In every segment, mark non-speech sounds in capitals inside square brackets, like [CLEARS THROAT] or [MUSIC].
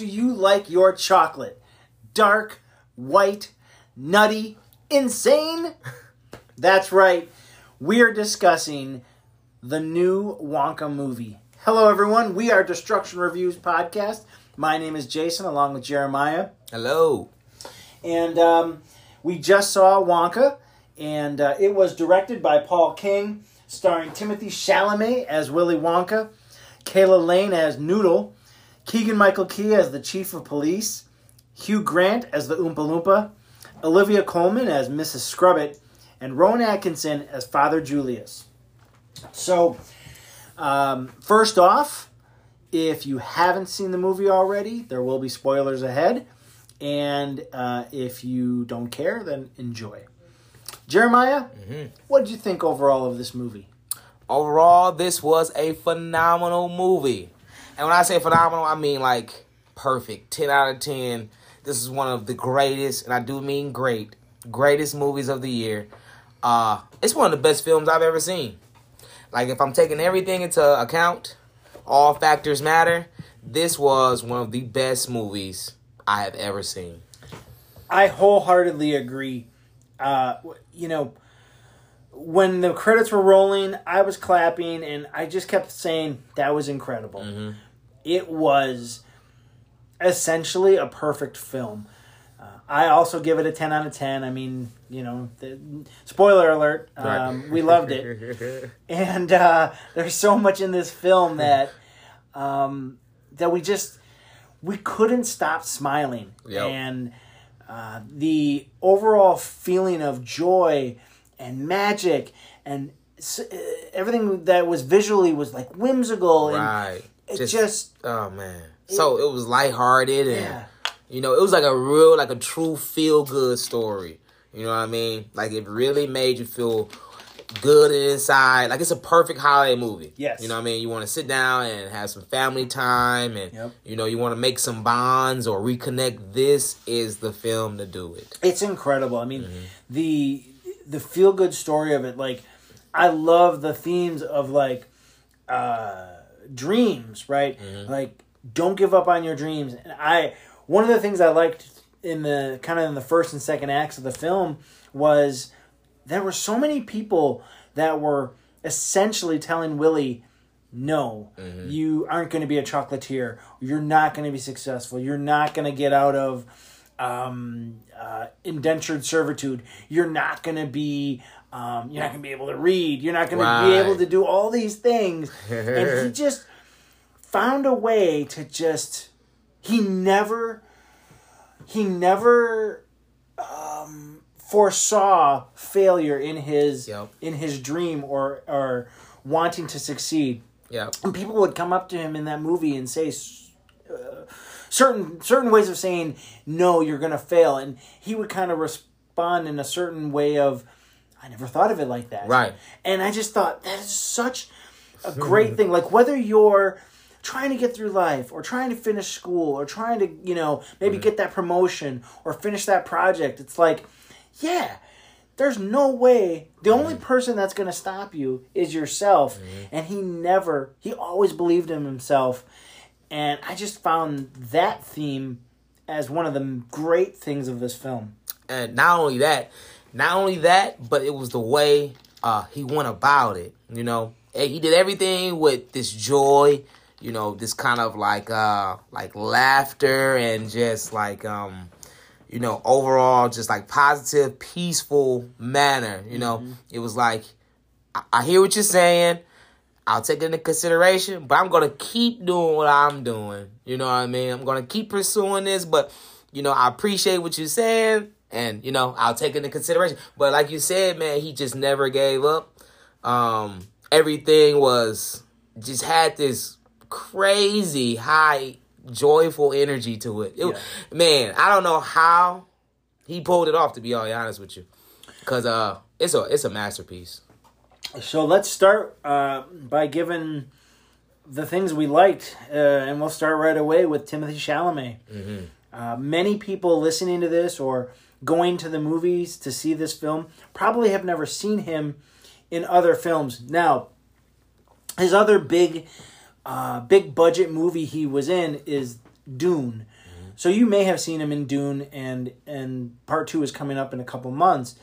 do you like your chocolate? Dark, white, nutty, insane? That's right. We are discussing the new Wonka movie. Hello, everyone. We are Destruction Reviews Podcast. My name is Jason, along with Jeremiah. Hello. And um, we just saw Wonka, and uh, it was directed by Paul King, starring Timothée Chalamet as Willy Wonka, Calah Lane as Noodle, Keegan Michael Key as the Chief of Police, Hugh Grant as the Oompa Loompa, Olivia Colman as Mrs. Scrubitt, and Rowan Atkinson as Father Julius. So, um, first off, if you haven't seen the movie already, there will be spoilers ahead. And uh, if you don't care, then enjoy. Jeremiah, what did you think overall of this movie? Overall, this was a phenomenal movie. And when I say phenomenal, I mean like perfect. 10 out of 10. This is one of the greatest, and I do mean great, greatest movies of the year. Uh, it's one of the best films I've ever seen. Like, if I'm taking everything into account, all factors matter, this was one of the best movies I have ever seen. I wholeheartedly agree. Uh, you know, when the credits were rolling, I was clapping and I just kept saying that was incredible. It was essentially a perfect film. Uh, I also give it a 10 out of 10. I mean, you know, the, spoiler alert, [LAUGHS] um, we loved it. [LAUGHS] And uh, there's so much in this film that um, that we just we couldn't stop smiling. Yep. And uh, the overall feeling of joy and magic and uh, everything that was visually was like whimsical and Right. it just, oh man. So it was lighthearted and Yeah. you know, it was like a real like a true feel good story. You know what I mean? Like it really made you feel good inside. Like it's a perfect holiday movie. Yes. You know what I mean? You want to sit down and have some family time and Yep. you know, you want to make some bonds or reconnect. This is the film to do it. it's incredible. I mean, Mm-hmm. the the feel good story of it. Like, I love the themes of like uh, dreams, right? Mm-hmm. Like, don't give up on your dreams. And I one of the things I liked in the kind of in the first and second acts of the film was there were so many people that were essentially telling Willy. No, you aren't going to be a chocolatier. You're not going to be successful. You're not going to get out of um, uh, indentured servitude. You're not going to be. Um, you're not going to be able to read. You're not going to be able to do all these things. and he [LAUGHS] just found a way to just. He never. He never um, foresaw failure in his Yep. in his dream or or wanting to succeed Yeah. and people would come up to him in that movie and say uh, certain certain ways of saying no you're gonna fail. And he would kind of respond in a certain way of i never thought of it like that. Right. and i just thought that is such a great thing. Like whether you're trying to get through life or trying to finish school or trying to you know maybe get that promotion or finish that project it's like yeah there's no way. The only person that's going to stop you is yourself. And he never he always believed in himself and i just found that theme as one of the great things of this film and not only that, not only that, but it was the way uh, he went about it. You know, Eh, he did everything with this joy. You know, this kind of like uh, like laughter and just like um, you know, overall just like positive, peaceful manner. You know, it was like I, I hear what you're saying. I'll take it into consideration, but I'm gonna keep doing what I'm doing. You know what I mean? I'm gonna keep pursuing this, but you know, I appreciate what you're saying, and you know, I'll take it into consideration. But like you said, man, he just never gave up. Um, everything was just had this crazy high, joyful energy to it. It- Man, I don't know how he pulled it off. To be all honest with you, because uh, it's a it's a masterpiece. So let's start uh, by giving the things we liked, uh, and we'll start right away with Timothée Chalamet. Uh, many people listening to this or going to the movies to see this film probably have never seen him in other films. Now, his other big, uh, big budget movie he was in is Dune. So you may have seen him in Dune, and and part two is coming up in a couple months.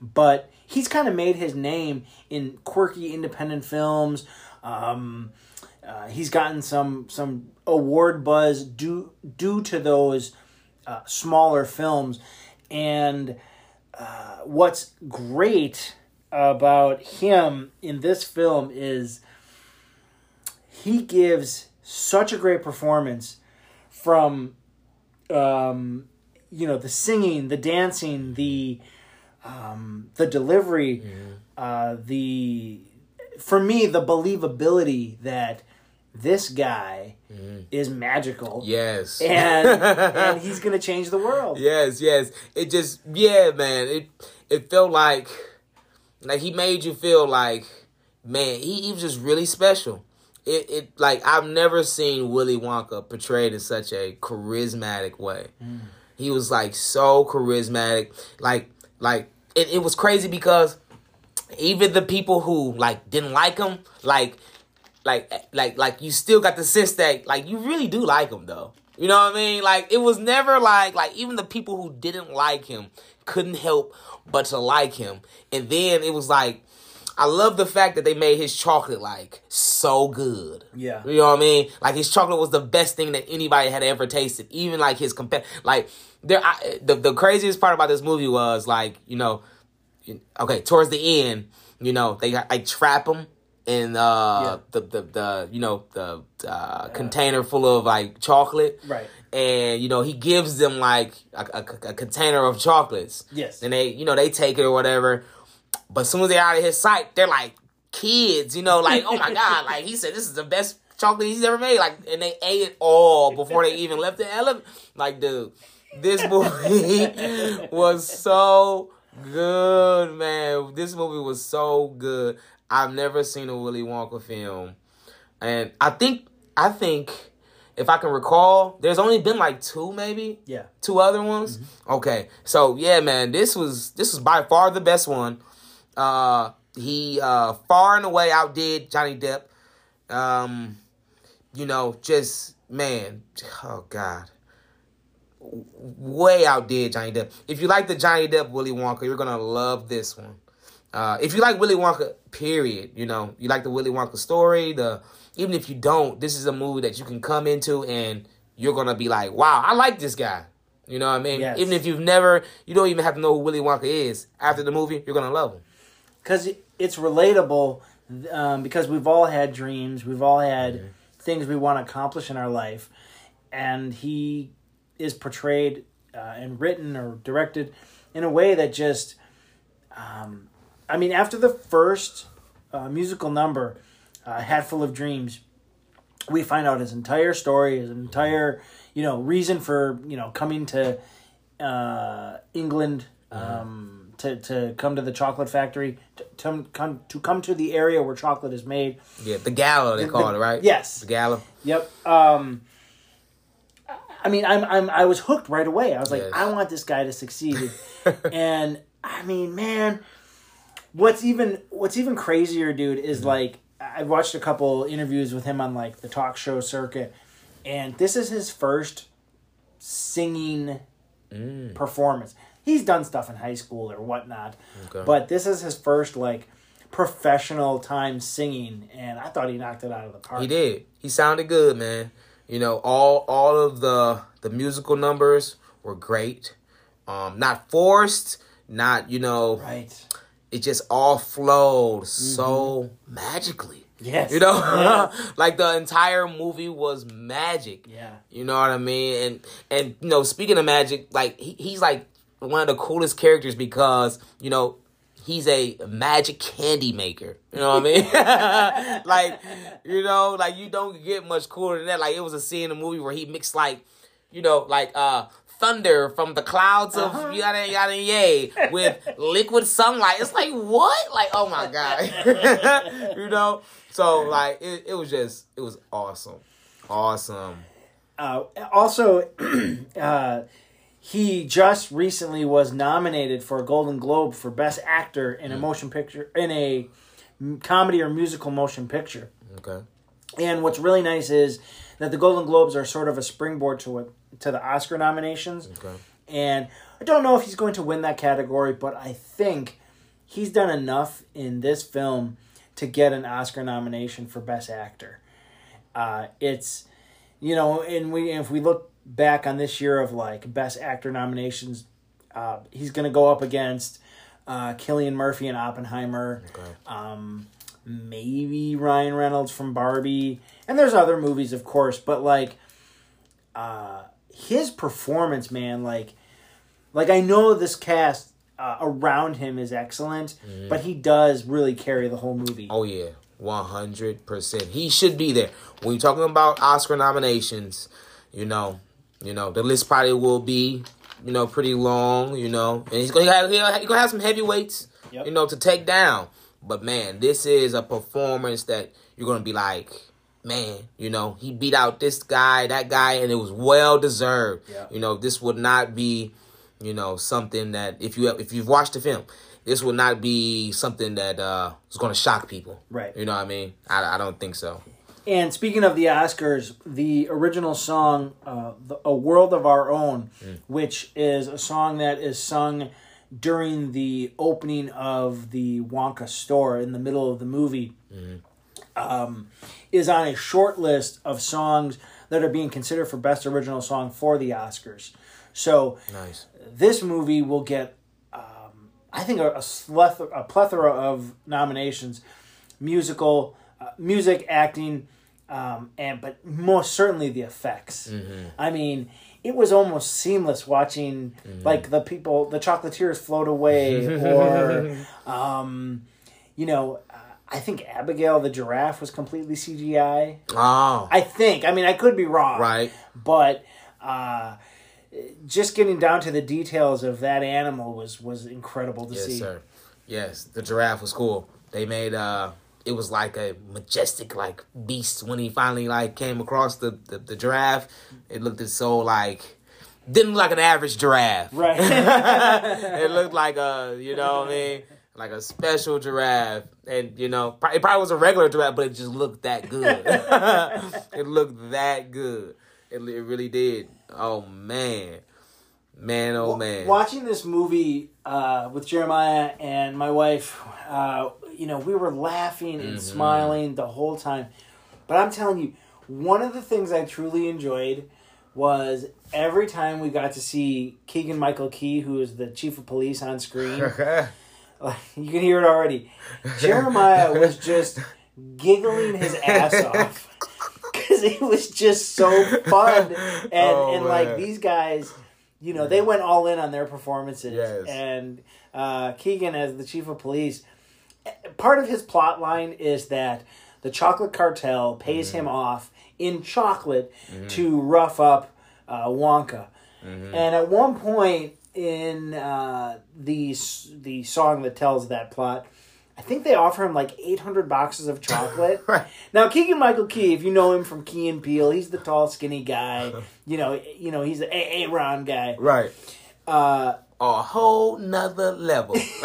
But he's kind of made his name in quirky independent films. Um, uh, he's gotten some some award buzz due due to those uh, smaller films, and uh, what's great about him in this film is he gives such a great performance from um, you know the singing the dancing the um, the delivery uh, the for me the believability that this guy is magical Yes. and [LAUGHS] and he's gonna change the world Yes, yes. It just yeah, man. It it felt like like he made you feel like man, he, he was just really special. It it like I've never seen Willy Wonka portrayed in such a charismatic way. He was like so charismatic. Like like it, it was crazy because even the people who like didn't like him, like like like like you still got the sense that like you really do like him though. You know what I mean? Like it was never like like even the people who didn't like him couldn't help but to like him. And then it was like I love the fact that they made his chocolate like so good. Yeah. You know what I mean? Like his chocolate was the best thing that anybody had ever tasted. Even like his compet like there I, the the craziest part about this movie was like, you know, okay, towards the end, you know, they like trap them in uh Yeah. the, the the you know the uh, container full of like chocolate Right. and you know he gives them like a, a, a container of chocolates Yes. and they you know they take it or whatever but as soon as they're out of his sight they're like kids you know like oh my god like he said this is the best chocolate he's ever made like and they ate it all before they [LAUGHS] even left the elevator like dude this movie [LAUGHS] was so good man. This movie was so good. I've never seen a willy wonka film. And i think i think if i can recall there's only been like two maybe? Yeah. Two other ones? Okay. So yeah man this was this was by far the best one. Uh he uh far and away outdid johnny depp. Um you know just man oh god way outdid johnny depp if you like the johnny depp willy wonka you're gonna love this one uh, if you like Willy Wonka, period, you know, you like the Willy Wonka story, the even if you don't, this is a movie that you can come into and you're gonna be like, wow, I like this guy. You know what I mean? Yes. Even if you've never, you don't even have to know who Willy Wonka is. After the movie, you're gonna love him. because it's relatable um, because we've all had dreams we've all had things we want to accomplish in our life and he is portrayed uh, and written or directed in a way that just um, i mean after the first uh, musical number uh, hat full of dreams we find out his entire story his entire you know reason for you know coming to uh, england um, to, to come to the chocolate factory to, to come to come to the area where chocolate is made Yeah, the gala they The- call the- it, right? yes. the gala. Yep. Um, I mean, I'm, I'm I was hooked right away. I was like, Yes. I want this guy to succeed, [LAUGHS] and I mean, man, what's even what's even crazier, dude, is Mm-hmm. like I've watched a couple interviews with him on like the talk show circuit, and this is his first singing Mm. performance. He's done stuff in high school or whatnot, Okay. but this is his first like professional time singing, and I thought he knocked it out of the park. He did. He sounded good, man. You know, all all of the the musical numbers were great. Um, not forced, not you know, Right. it just all flowed so magically. Yes. You know, Yes. [LAUGHS] like the entire movie was magic. Yeah. You know what I mean? And and you know, speaking of magic, like he, he's like one of the coolest characters because you know he's a magic candy maker. You know what I mean? [LAUGHS] like you know, like you don't get much cooler than that. Like it was a scene in the movie where he mixed like you know like uh thunder from the clouds of Uh-huh. yada yada yay with liquid sunlight. It's like what? Like oh my god, [LAUGHS] you know. So like it, it was just it was awesome, awesome. Uh, also, [CLEARS THROAT] uh, he just recently was nominated for a Golden Globe for Best Actor in a motion picture in a comedy or musical motion picture. Okay. And what's really nice is that the Golden Globes are sort of a springboard to what to the Oscar nominations. Okay. And I don't know if he's going to win that category, but I think he's done enough in this film to get an Oscar nomination for Best Actor. Uh, it's, you know, and we if we look back on this year of like Best Actor nominations, uh, he's going to go up against uh, Cillian Murphy and Oppenheimer. Okay. Um, maybe Ryan Reynolds from Barbie, and there's other movies, of course, but like, uh, his performance, man, like, like I know this cast uh, around him is excellent, but he does really carry the whole movie. Oh yeah, one hundred percent. He should be there. When you're talking about Oscar nominations, you know, you know the list probably will be, you know, pretty long. You know, and he's gonna have, he's gonna have some heavyweights, Yep. you know, to take down. But man, this is a performance that you're gonna be like, man, you know, he beat out this guy, that guy, and it was well deserved. Yeah. You know, this would not be, you know, something that if you if you've watched the film, this would not be something that uh is gonna shock people. Right. You know what I mean? I, I don't think so. And speaking of the Oscars, the original song, uh, the, "A World of Our Own," which is a song that is sung during the opening of the Wonka store in the middle of the movie, um, is on a short list of songs that are being considered for best original song for the Oscars. So Nice. this movie will get, um, I think, a, a, sleth- a plethora of nominations, musical, uh, music, acting, um, and but most certainly the effects. I mean, it was almost seamless watching like the people, the chocolatiers float away, [LAUGHS] or, um, you know. uh, I think Abigail the giraffe was completely CGI. Oh, I think. I mean, I could be wrong right. but uh, just getting down to the details of that animal was was incredible to Yes, see. sir. Yes, the giraffe was cool. They made uh it was like a majestic like beast when he finally like came across the the, the giraffe. It looked so like didn't look like an average giraffe. Right. [LAUGHS] it looked like a, you know what I mean? Like a special giraffe. And, you know, it probably was a regular giraffe, but it just looked that good. [LAUGHS] it looked that good. It, it really did. Oh, man. Man, oh, man. Watching this movie uh, with Jeremiah and my wife, uh, you know, we were laughing Mm-hmm. and smiling the whole time. But I'm telling you, one of the things I truly enjoyed was every time we got to see Keegan Michael Key, who is the chief of police on screen. Like, [LAUGHS] [LAUGHS] you can hear it already. Jeremiah was just giggling his ass [LAUGHS] off because it was just so fun, and Oh, and like these guys, you know, they went all in on their performances, Yes. and uh, Keegan as the chief of police. Part of his plot line is that the chocolate cartel pays Mm-hmm. him off in chocolate to rough up uh, Wonka. Mm-hmm. And at one point in uh, the the song that tells that plot, I think they offer him like eight hundred boxes of chocolate. [LAUGHS] Right. Now, Keegan Michael Key, if you know him from Key and Peele, he's the tall, skinny guy. [LAUGHS] You know, you know he's the A Ron guy. right. Uh, A whole nother level. [LAUGHS]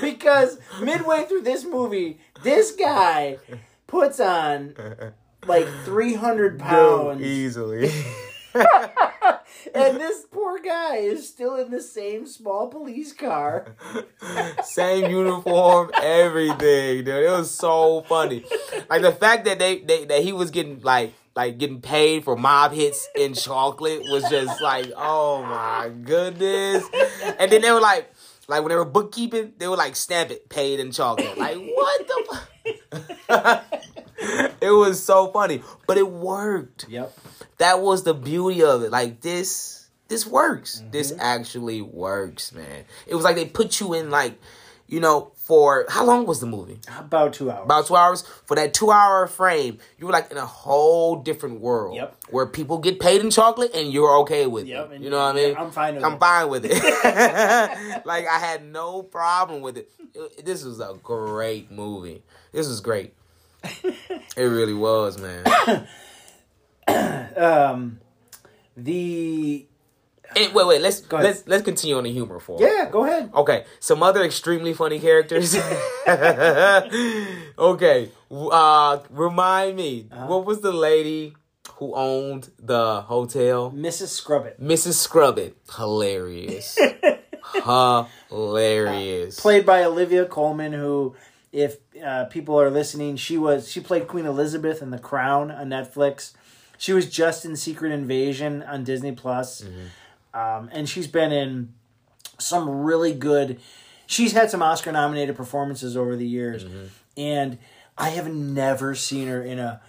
because midway through this movie, this guy puts on like three hundred pounds, easily. [LAUGHS] and this poor guy is still in the same small police car. [LAUGHS] Same uniform, everything, dude. It was so funny. Like the fact that they, they that he was getting like like getting paid for mob hits in chocolate was just like, oh my goodness. And then they were like, like when they were bookkeeping, they would like stamp it paid in chocolate. Like what the. fu- [LAUGHS] it was so funny, but it worked Yep. that was the beauty of it. Like this, this works. This mm-hmm. actually works, man. It was like they put you in like, you know, for how long was the movie? About two hours. About two hours. For that two hour frame, you were like in a whole different world. Yep. Where people get paid in chocolate and you're okay with Yep, it. You know what I mean? I'm fine with I'm it. fine with it. [LAUGHS] [LAUGHS] like I had no problem with it. It- This was a great movie. This was great. it really was, man. [COUGHS] um, the And wait, wait. Let's let's let's continue on the humor for. yeah, go ahead. Okay, some other extremely funny characters. [LAUGHS] [LAUGHS] okay, Uh, remind me, Uh-huh. what was the lady who owned the hotel? Mrs. Scrubitt. Mrs. Scrubitt. Hilarious. [LAUGHS] Hilarious. played by Olivia Colman, who, if uh, people are listening, she was she played Queen Elizabeth in The Crown on Netflix. She was just in Secret Invasion on Disney Plus, um, and she's been in some really good. She's had some Oscar nominated performances over the years, and I have never seen her in a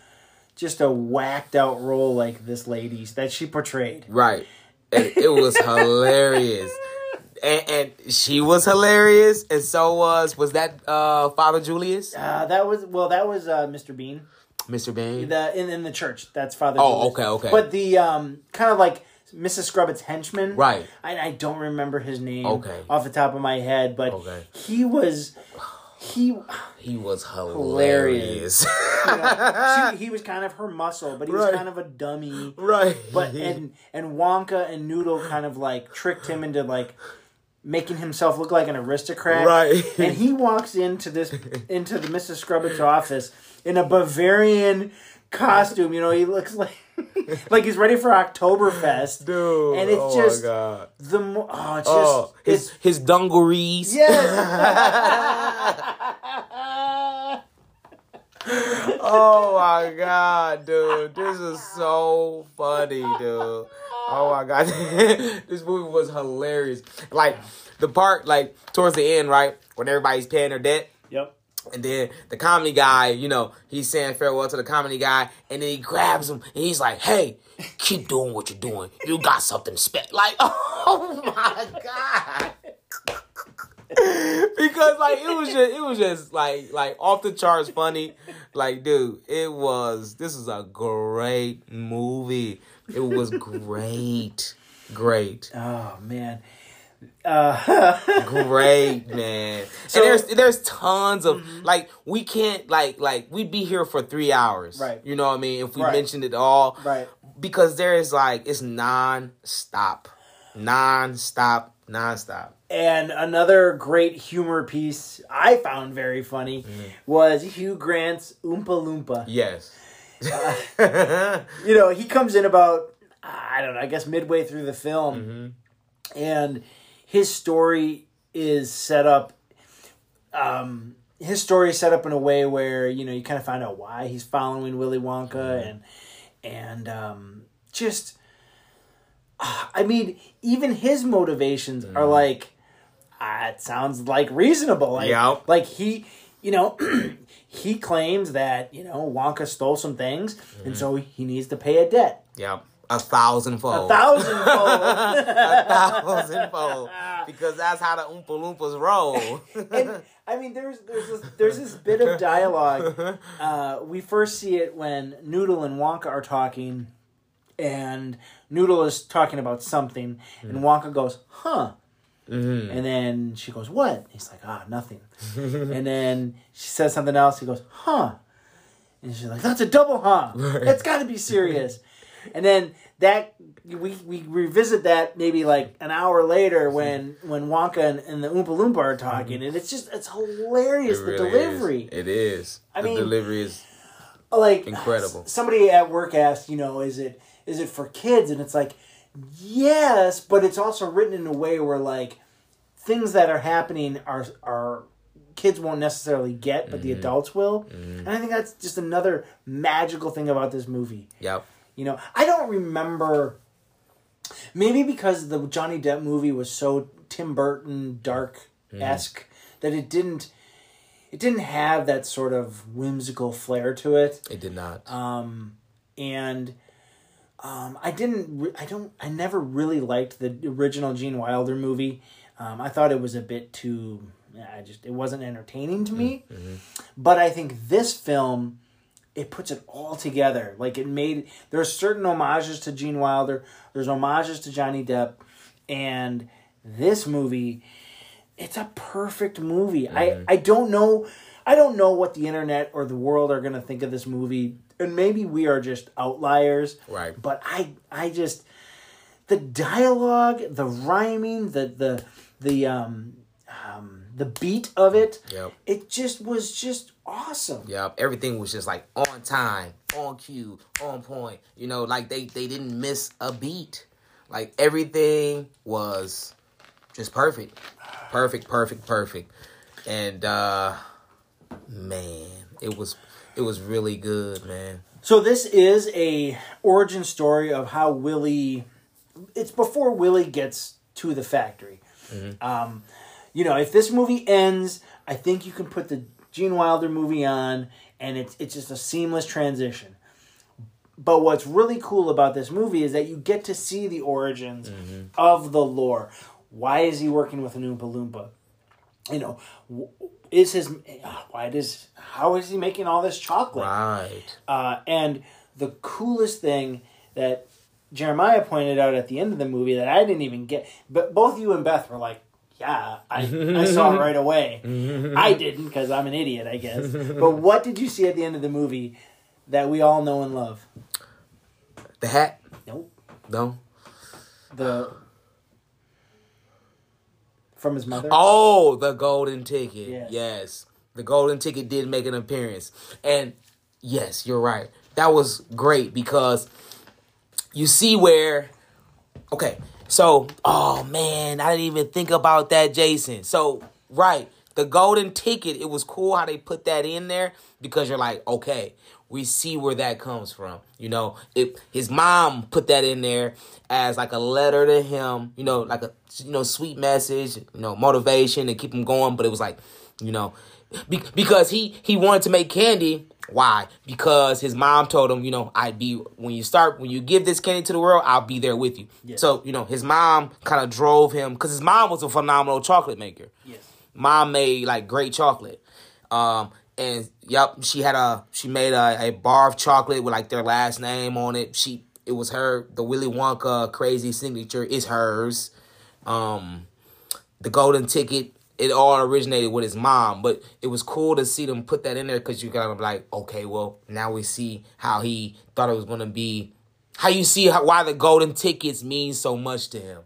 just a whacked out role like this lady's that she portrayed. Right. It, it was hilarious. [LAUGHS] And, and she was hilarious, and so was was that uh, Father Julius, Uh, that was well, that was uh, Mr. Bean. Mr. Bain. the in, in the church. That's Father. Julius. Oh, Julius. okay, okay. But the um kind of like Mrs. Scrubitt's henchman, Right. I, I don't remember his name, Okay. off the top of my head, but Okay. he was he. he was hilarious. You know, [LAUGHS] she, he was kind of her muscle, but he was kind of a dummy. right. But and and Wonka and Noodle kind of like tricked him into like making himself look like an aristocrat. Right. And he walks into this into the Mrs. Scrubbit's office in a Bavarian costume. You know, he looks like [LAUGHS] like he's ready for Oktoberfest. Dude. And it's oh just my god. the mo- oh, it's Oh, just his his dungarees. yes. [LAUGHS] Oh my god, dude. This is so funny, dude. Oh my god. [LAUGHS] this movie was hilarious. Like the part like towards the end, right? When everybody's paying their debt. yep. And then the comedy guy, you know, he's saying farewell to the comedy guy, and then he grabs him and he's like, "Hey, keep doing what you're doing. You got something special." Like, [LAUGHS] oh my god, [LAUGHS] because like it was just, it was just like, like off the charts funny. Like, dude, it was. This is a great movie. It was great, great. Oh man. Uh, [LAUGHS] great man So- Mm-hmm. and there's there's tons of like we can't like like we'd be here for three hours Right. you know what i mean if we Right. mentioned it all right. because there is like it's non-stop non-stop non-stop And another great humor piece I found very funny Mm-hmm. was Hugh Grant's Oompa Loompa. yes [LAUGHS] You know, he comes in about, I don't know, I guess midway through the film, Mm-hmm. and his story is set up. Um, his story is set up in a way where you know you kind of find out why he's following Willy Wonka Mm-hmm. and and um, just I mean even his motivations are like ah, it sounds like reasonable like Mm-hmm. Yep. like he you know [CLEARS THROAT] he claims that you know Wonka stole some things Mm-hmm. and so he needs to pay a debt yep a thousand a fold thousand fold [LAUGHS] a thousand fold because that's how the oompa loompas roll [LAUGHS] and I mean, there's there's this, there's this bit of dialogue. Uh, we first see it when Noodle and Wonka are talking, and Noodle is talking about something, and Wonka goes, "Huh," Mhm. and then she goes, "What?" He's like, "Ah, nothing," and then she says something else. He goes, "Huh," and she's like, "That's a double huh. [LAUGHS] It's got to be serious." And then that we we revisit that maybe like an hour later when when Wonka and, and the Oompa Loompa are talking, mm-hmm. and it's just it's hilarious It the really delivery. is. it is I the mean- delivery is uh, Like Incredible. Somebody at work asked, you know, is it is it for kids? And it's like, yes, but it's also written in a way where like things that are happening are are kids won't necessarily get, but the Mm-hmm. adults will. Mm-hmm. And I think that's just another magical thing about this movie. yep You know, I don't remember. Maybe because the Johnny Depp movie was so Tim Burton dark esque that it didn't. It didn't have that sort of whimsical flair to it, it did not um, and um, I didn't. Re- I don't. I never really liked the original Gene Wilder movie. Um, I thought it was a bit too. I just it wasn't entertaining to me. But I think this film it puts it all together. Like it made there's certain homages to Gene Wilder, there's homages to Johnny Depp, and this movie, it's a perfect movie. I I don't know I don't know what the internet or the world are gonna think of this movie, and maybe we are just outliers. Right. But I I just the dialogue, the rhyming, the the the um um the beat of it. Yep. It just was just awesome. Yep, everything was just like on time, on cue, on point. You know, like they they didn't miss a beat. Like everything was just perfect. Perfect, perfect, perfect. And uh man, it was it was really good, man. So this is a origin story of how Willy. It's before Willy gets to the factory. Um, you know, if this movie ends, I think you can put the Gene Wilder movie on, and it's it's just a seamless transition. But what's really cool about this movie is that you get to see the origins of the lore. Why is he working with an Oompa Loompa? You know, is his why does how is he making all this chocolate? Right. Uh, and the coolest thing that Jeremiah pointed out at the end of the movie that I didn't even get, but both you and Beth were like, "Yeah, I, I saw it right away." I didn't because I'm an idiot, I guess. But what did you see at the end of the movie that we all know and love? The hat? Nope. No. The from his mother. Oh, the golden ticket. Yes. Yes. The golden ticket did make an appearance. And yes, you're right. That was great because you see where okay, so oh man, I didn't even think about that, Jason. So right, the golden ticket, it was cool how they put that in there because you're like, okay, we see where that comes from. You know, it his mom put that in there as like a letter to him, you know, like a you know, sweet message, you know, motivation to keep him going, but it was like, you know, be, because he he wanted to make candy why? Because his mom told him, you know, I'd be when you start when you give this candy to the world, I'll be there with you. Yes. So you know, his mom kind of drove him because his mom was a phenomenal chocolate maker. Yes. Mom made like great chocolate, um, and yep, she had a she made a, a bar of chocolate with like their last name on it. She it was her the Willy Wonka crazy signature is hers. Um, the golden ticket it all originated with his mom but it was cool to see them put that in there because you kind of like okay well now we see how he thought it was going to be. How you see how, why the golden tickets mean so much to him.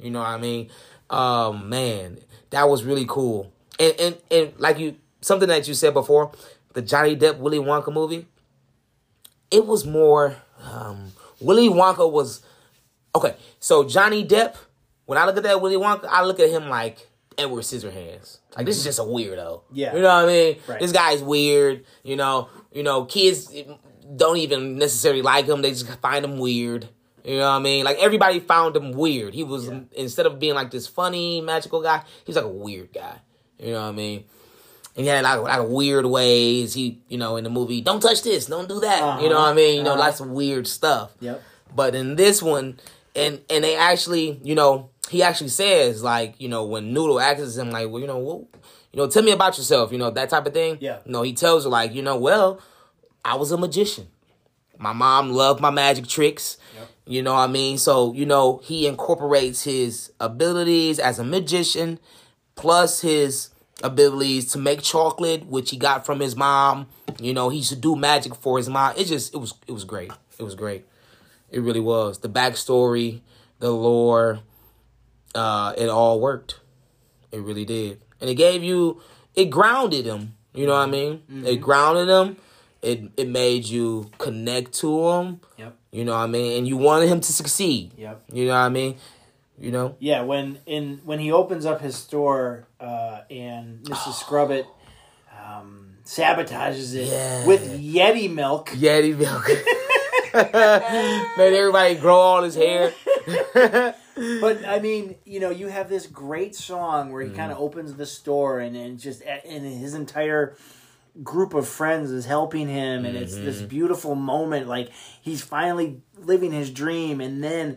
You know what i mean? Um man that was really cool. And and, and like you something that you said before the johnny depp willy wonka movie it was more um willy wonka was okay so johnny depp when i look at that willy wonka i look at him like edward scissorhands like this is just a weirdo Yeah. you know what i mean Right. this guy's weird you know you know kids don't even necessarily like him they just find him weird you know what i mean like everybody found him weird he was Yeah. instead of being like this funny magical guy he's like a weird guy you know what i mean and he had like, like weird ways. He, you know, in the movie, don't touch this, don't do that. You know what I mean? You know, Uh-huh. lots of weird stuff. Yep. But in this one, and and they actually, you know, he actually says like, you know, when Noodle asks him like, well, you know, well, you know, tell me about yourself, you know, that type of thing. Yeah. No, he tells her like, you know, well, I was a magician. My mom loved my magic tricks. Yep. You know what I mean? So, you know, he incorporates his abilities as a magician plus his abilities to make chocolate, which he got from his mom. You know, he used to do magic for his mom. It just it was it was great. It was great. It really was. The backstory, the lore, uh, it all worked. It really did. And it gave you it grounded him. You know what I mean? It grounded him. It it made you connect to him. Yep. You know what I mean? And you wanted him to succeed. Yep. You know what I mean? You know? Yeah, when in when he opens up his store uh, and Mrs. [SIGHS] Scrubitt um, sabotages it Yeah. with Yeti milk. Yeti milk. [LAUGHS] [LAUGHS] Made everybody grow all his hair. [LAUGHS] But I mean, you know, you have this great song where he mm-hmm. kind of opens the store and and just and his entire group of friends is helping him and it's this mm-hmm. beautiful moment like he's finally living his dream and then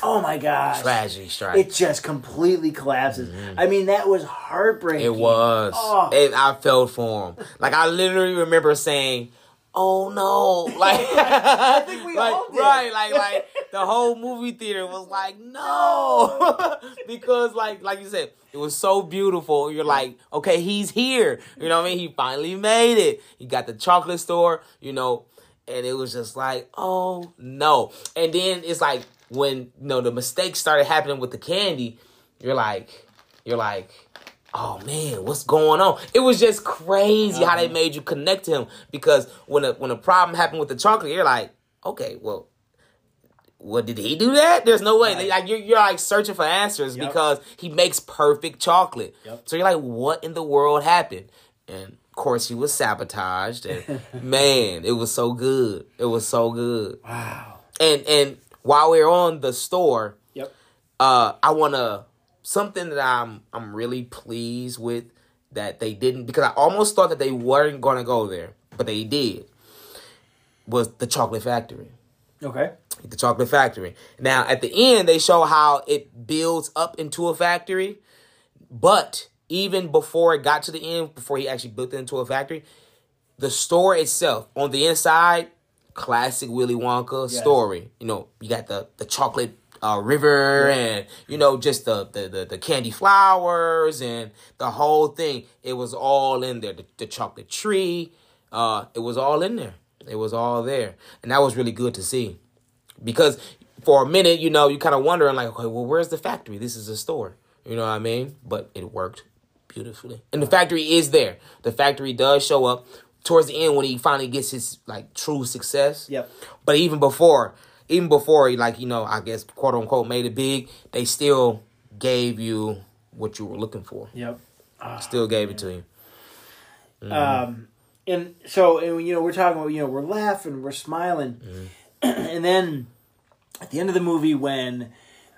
oh my gosh Tragedy it just completely collapses mm-hmm. i mean that was heartbreaking It was. Oh. And I felt for him. Like I literally remember saying, "Oh no!" [LAUGHS] Like [LAUGHS] I think we like, all did. Right, like like the whole movie theater was like, "No," [LAUGHS] because like like you said, it was so beautiful. You're like, okay, he's here. You know what I mean? He finally made it. He got the chocolate store. You know. And it was just like, oh no. And then it's like when you know the mistakes started happening with the candy, you're like, you're like, oh man, what's going on? It was just crazy how they uh-huh. made you connect to him because when a when a problem happened with the chocolate, you're like, okay, well, what did he do that? There's no way. Right. Like you're, you're like searching for answers Yep. because he makes perfect chocolate. Yep. So you're like, what in the world happened? And of course, he was sabotaged. And [LAUGHS] man, it was so good. It was so good. Wow. And and while we're on the store, Yep. uh, I want to something that I'm I'm really pleased with that they didn't because I almost thought that they weren't going to go there, but they did. Was the chocolate factory? Okay. The chocolate factory. Now at the end, they show how it builds up into a factory, but even before it got to the end, before he actually built it into a factory, the store itself on the inside, classic Willy Wonka Yes. story. You know, you got the the chocolate uh, river and you know just the, the the the candy flowers and the whole thing. It was all in there. The, the chocolate tree, uh, it was all in there. It was all there, and that was really good to see because for a minute, you know, you kind of wondering like, okay, well, where's the factory? This is a store. You know what I mean? But it worked beautifully, and the factory is there. The factory does show up towards the end when he finally gets his like true success. Yep. But even before, even before he like you know, I guess quote unquote made it big, they still gave you what you were looking for. Yep. Still gave it to you. Um, and so, and, you know, we're talking about, you know, we're laughing, we're smiling. [CLEARS THROAT] and then at the end of the movie, when,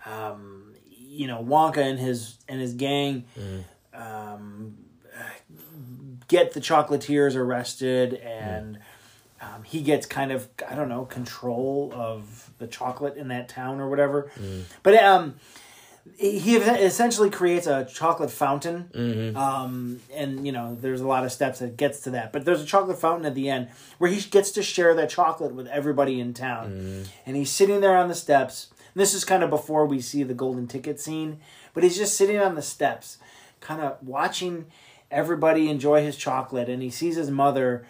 um, you know, Wonka and his, and his gang, um, get the chocolatiers arrested and, um, he gets kind of, I don't know, control of the chocolate in that town or whatever. But, um, he essentially creates a chocolate fountain um, and you know there's a lot of steps that gets to that. But there's a chocolate fountain at the end where he gets to share that chocolate with everybody in town. And he's sitting there on the steps. This is kind of before we see the golden ticket scene but he's just sitting on the steps kind of watching everybody enjoy his chocolate. And he sees his mother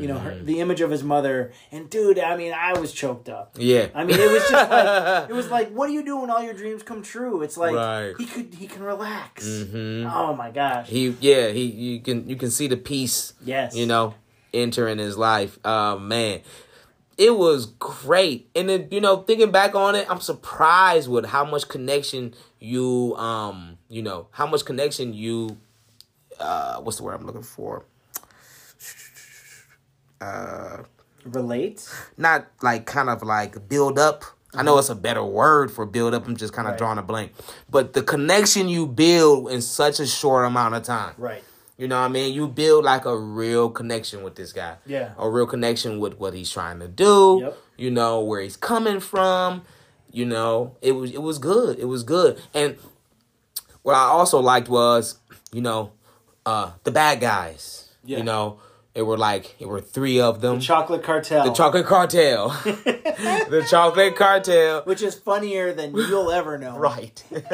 you know her, the image of his mother and dude i mean i was choked up Yeah. I mean, it was just like [LAUGHS] it was like, what do you do when all your dreams come true? It's like Right. he could he can relax. Mhm. Oh my gosh! He yeah, he you can you can see the peace yes, you know, entering his life. Uh man. It was great. And then, you know, thinking back on it, I'm surprised with how much connection you um, you know, how much connection you uh what's the word I'm looking for? Uh relates. not like kind of like build up. I know it's a better word for build up. I'm just kind of Right. drawing a blank. But the connection you build in such a short amount of time. Right. You know what I mean? You build like a real connection with this guy. Yeah. A real connection with what he's trying to do. Yep. You know, where he's coming from. You know, it was it was good. It was good. And what I also liked was, you know, uh the bad guys. Yeah. You know, it were like it were three of them. The chocolate cartel. The chocolate cartel. [LAUGHS] the chocolate cartel. which is funnier than you'll ever know. Right. [LAUGHS] the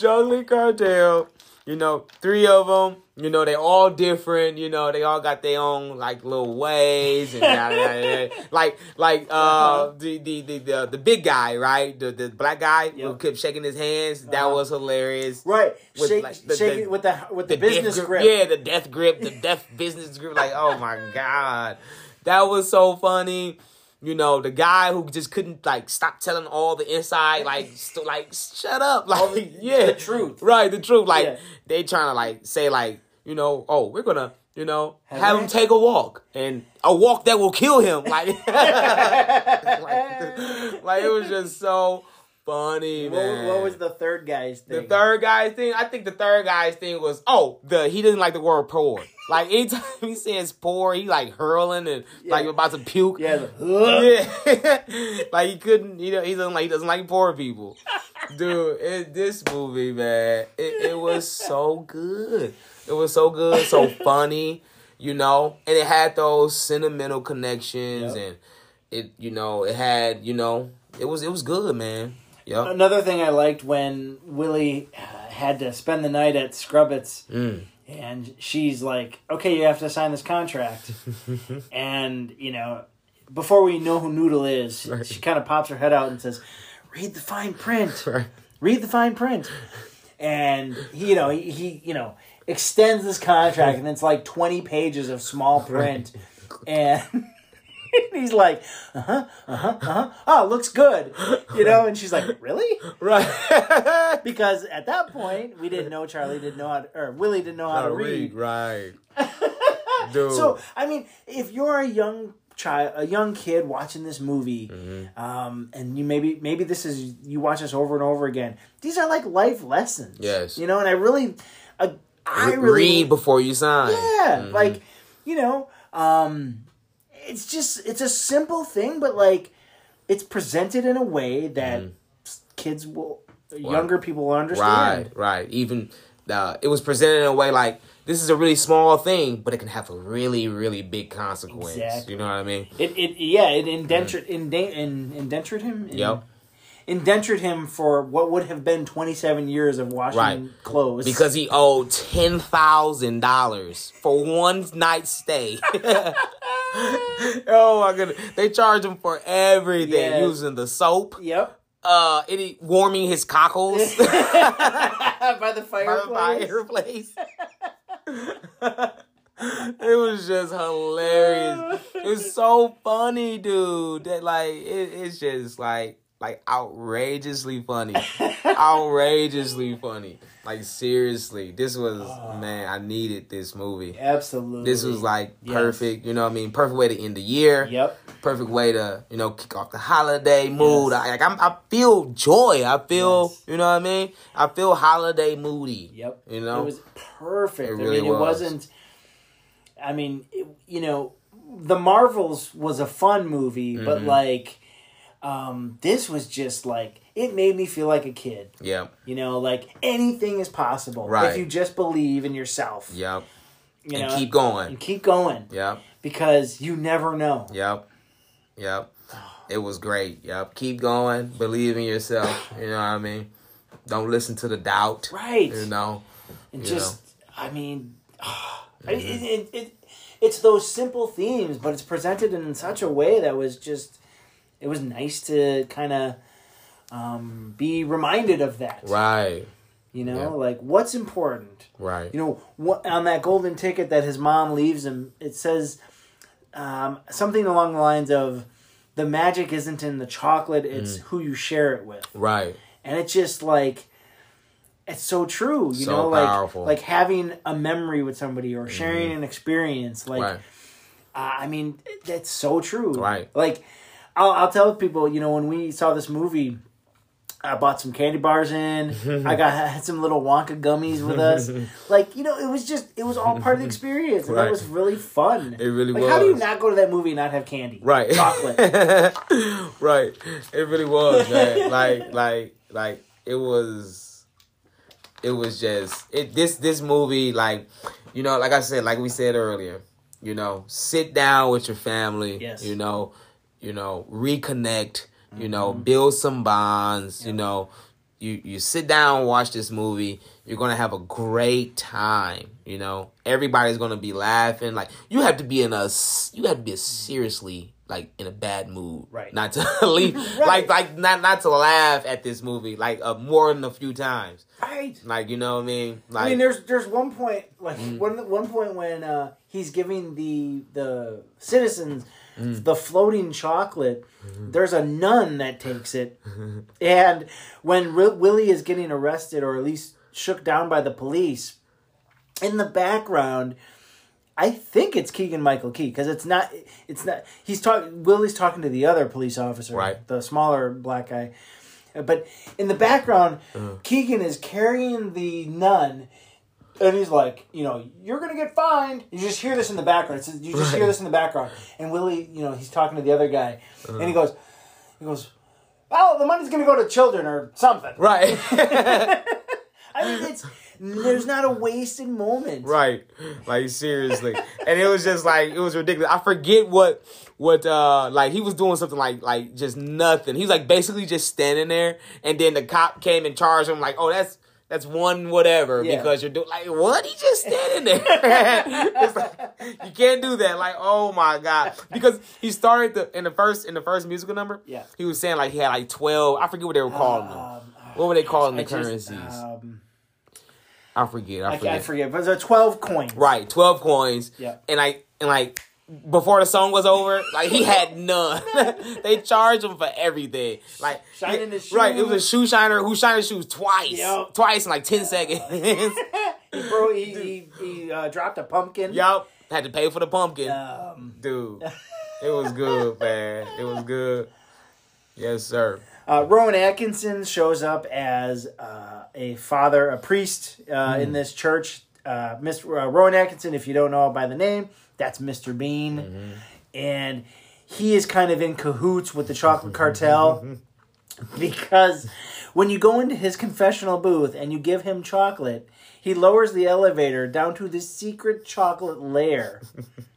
chocolate cartel. You know, three of them. You know, they all different. You know, they all got their own like little ways and yada, yada, yada. [LAUGHS] like like uh the, the the the the big guy, right? The the black guy who kept shaking his hands. That Uh-huh. was hilarious. Right. With, shake, like, the- shake the- with the with the, death business grip. Yeah, the death grip, the [LAUGHS] death business grip. Like, oh my god, that was so funny. You know, the guy who just couldn't like stop telling all the inside, like, [LAUGHS] st- like shut up, like, the- yeah, the truth. right? The truth, like Yeah. they trying to like say like, you know, oh, we're gonna, you know, Have have him take a walk and a walk that will kill him, like, [LAUGHS] like, like, it was just so funny, What, man. what was the third guy's thing? The third guy's thing, I think the third guy's thing was oh, the he doesn't like the word poor. Like anytime [LAUGHS] he says poor, he like hurling and like Yeah. about to puke. Yeah. the- [LAUGHS] Yeah. like he couldn't. You know, he doesn't like he doesn't like poor people. Dude, it, this movie, man, it, it was so good. It was so good, so [LAUGHS] funny, you know, and it had those sentimental connections, Yep. and it, you know, it had, you know, it was it was good, man. Yep. Another thing I liked when Willy had to spend the night at Scrubitts, Mm. and she's like, "Okay, you have to sign this contract," [LAUGHS] and you know, before we know who Noodle is, she kind of pops her head out and says, "Read the fine print. [LAUGHS] Right. Read the fine print." and he, you know he, he you know extends this contract, [LAUGHS] and it's like twenty pages of small print, and. [LAUGHS] he's like, uh huh, uh huh, uh huh. Oh, looks good, you know. And she's like, really? Right. [LAUGHS] Because at that point, we didn't know Charlie didn't know how, to, or Willy didn't know how to read. Right. Dude. So I mean, if you're a young child, a young kid watching this movie, Mm-hmm. um, and you maybe maybe this is you watch this over and over again. These are like life lessons. Yes. you know, and I really, uh, I really read before you sign. yeah, Mhm. like you know, um, it's just it's a simple thing, but like it's presented in a way that kids will, younger people will understand. Right, right. Even uh, it was presented in a way like this is a really small thing, but it can have a really, really big consequence. Exactly. You know what I mean? It, it yeah, it indentured in, indentured him. In, Yep. Indentured him for what would have been twenty seven years of washing Right. clothes Because he owed ten thousand dollars for one night stay. [LAUGHS] oh my goodness! They charge him for everything, Yeah. using the soap, Yep. uh, any warming his cockles [LAUGHS] By the by the fireplace. fireplace. [LAUGHS] it was just hilarious. It was so funny, dude. That like it, it's just like like outrageously funny, outrageously [LAUGHS] funny. Like seriously, this was man. I needed this movie. Absolutely. This was like Yes. perfect. You know what I mean? Perfect way to end the year. Yep. Perfect way to you know kick off the holiday mood. Yes. I, like I'm, I feel joy. I feel Yes. you know what I mean. I feel holiday moody. Yep. You know? it was perfect. It I really mean, it was. wasn't. I mean, it, you know, the Marvels was a fun movie, but Mm-hmm. like, um, this was just like it made me feel like a kid. Yep. You know, like anything is possible Right. if you just believe in yourself. Yep. You and know, keep going. and keep going Yep. because you never know. Yep. Yep. [SIGHS] It was great. Yep. Keep going. Believe in yourself. [SIGHS] You know what I mean? Don't listen to the doubt. Right. You know? And you just, I mean, [SIGHS] I- it, it, it, it's those simple themes, but it's presented in such a way that was just, it was nice to kind of um, be reminded of that. Right. You know, Yeah. like what's important. Right. You know, what on that golden ticket that his mom leaves him, it says um, something along the lines of, "The magic isn't in the chocolate; it's Mm. who you share it with." Right. and it's just like it's so true you So know like powerful. like having a memory with somebody or sharing an experience like right. uh, i mean that's so true Right. like I'll, I'll tell people you know when we saw this movie I bought some candy bars in. I got [LAUGHS] had some little Wonka gummies with us. [LAUGHS] Like you know, it was just it was all part of the experience, and Right. that was really fun. It really was. like, How do you not go to that movie and not have candy? Right. chocolate. [LAUGHS] right. It really was, man. like like like it was it was just it this this movie like you know like I said like we said earlier, you know, sit down with your family, Yes. you know, you know, reconnect, you know, Mm-hmm. build some bonds, you know, you you sit down watch this movie, you're to have a great time, you know. Everybody's to be laughing like you have to be in a you have to be seriously like in a bad mood Right. not to [LAUGHS] leave [LAUGHS] like like not not to laugh at this movie like uh, more than a few times right. like you know what i mean like I mean, there's there's one point like Mm. one one point when uh, he's giving the the citizens Mm. the floating chocolate. Mm-hmm. There's a nun that takes it, and when Ri- Willy is getting arrested or at least shook down by the police, in the background. I think it's Keegan Michael Key because it's not. It's not. He's talking. Willy's talking to the other police officer, Right. The smaller black guy, but in the background, Uh-huh. Keegan is carrying the nun, and he's like, you know, you're gonna get fined. You just hear this in the background. It's, you just hear this in the background, and Willy, you know, he's talking to the other guy, and Uh-huh. he goes, he goes, oh, the money's gonna go to children or something. right [LAUGHS] I mean, it's there's not a wasted moment. right like seriously and it was just like it was ridiculous i forget what what uh like he was doing something like like just nothing he was like basically just standing there and then the cop came and charged him like oh that's that's one whatever Yeah. because you're doing like what he just standing there [LAUGHS] it's like you can't do that like oh my god because he started the in the first in the first musical number Yeah. he was saying like he had like 12 i forget what they were calling them Um, what were they calling the I just, currencies um, I forget. I I, forget. I forget, but there's twelve coins. Right, twelve coins. Yeah. And like and like before the song was over, like he had none. [LAUGHS] they charged him for everything. Like Shining his Right, it was a shoes. shoe shiner who shined his shoes twice. Yep. Twice in like ten [LAUGHS] seconds. He, bro, he he, he uh, dropped a pumpkin. yup. Had to pay for the pumpkin. Um, Dude. [LAUGHS] It was good, man. It was good. Yes, sir. Uh, Rowan Atkinson shows up as uh, a father, a priest uh, Hmm. in this church. Uh, Mr. Uh, Rowan Atkinson, if you don't know by the name, that's Mr. Bean. Mm-hmm. And he is kind of in cahoots with the chocolate cartel [LAUGHS] because when you go into his confessional booth and you give him chocolate, he lowers the elevator down to the secret chocolate lair,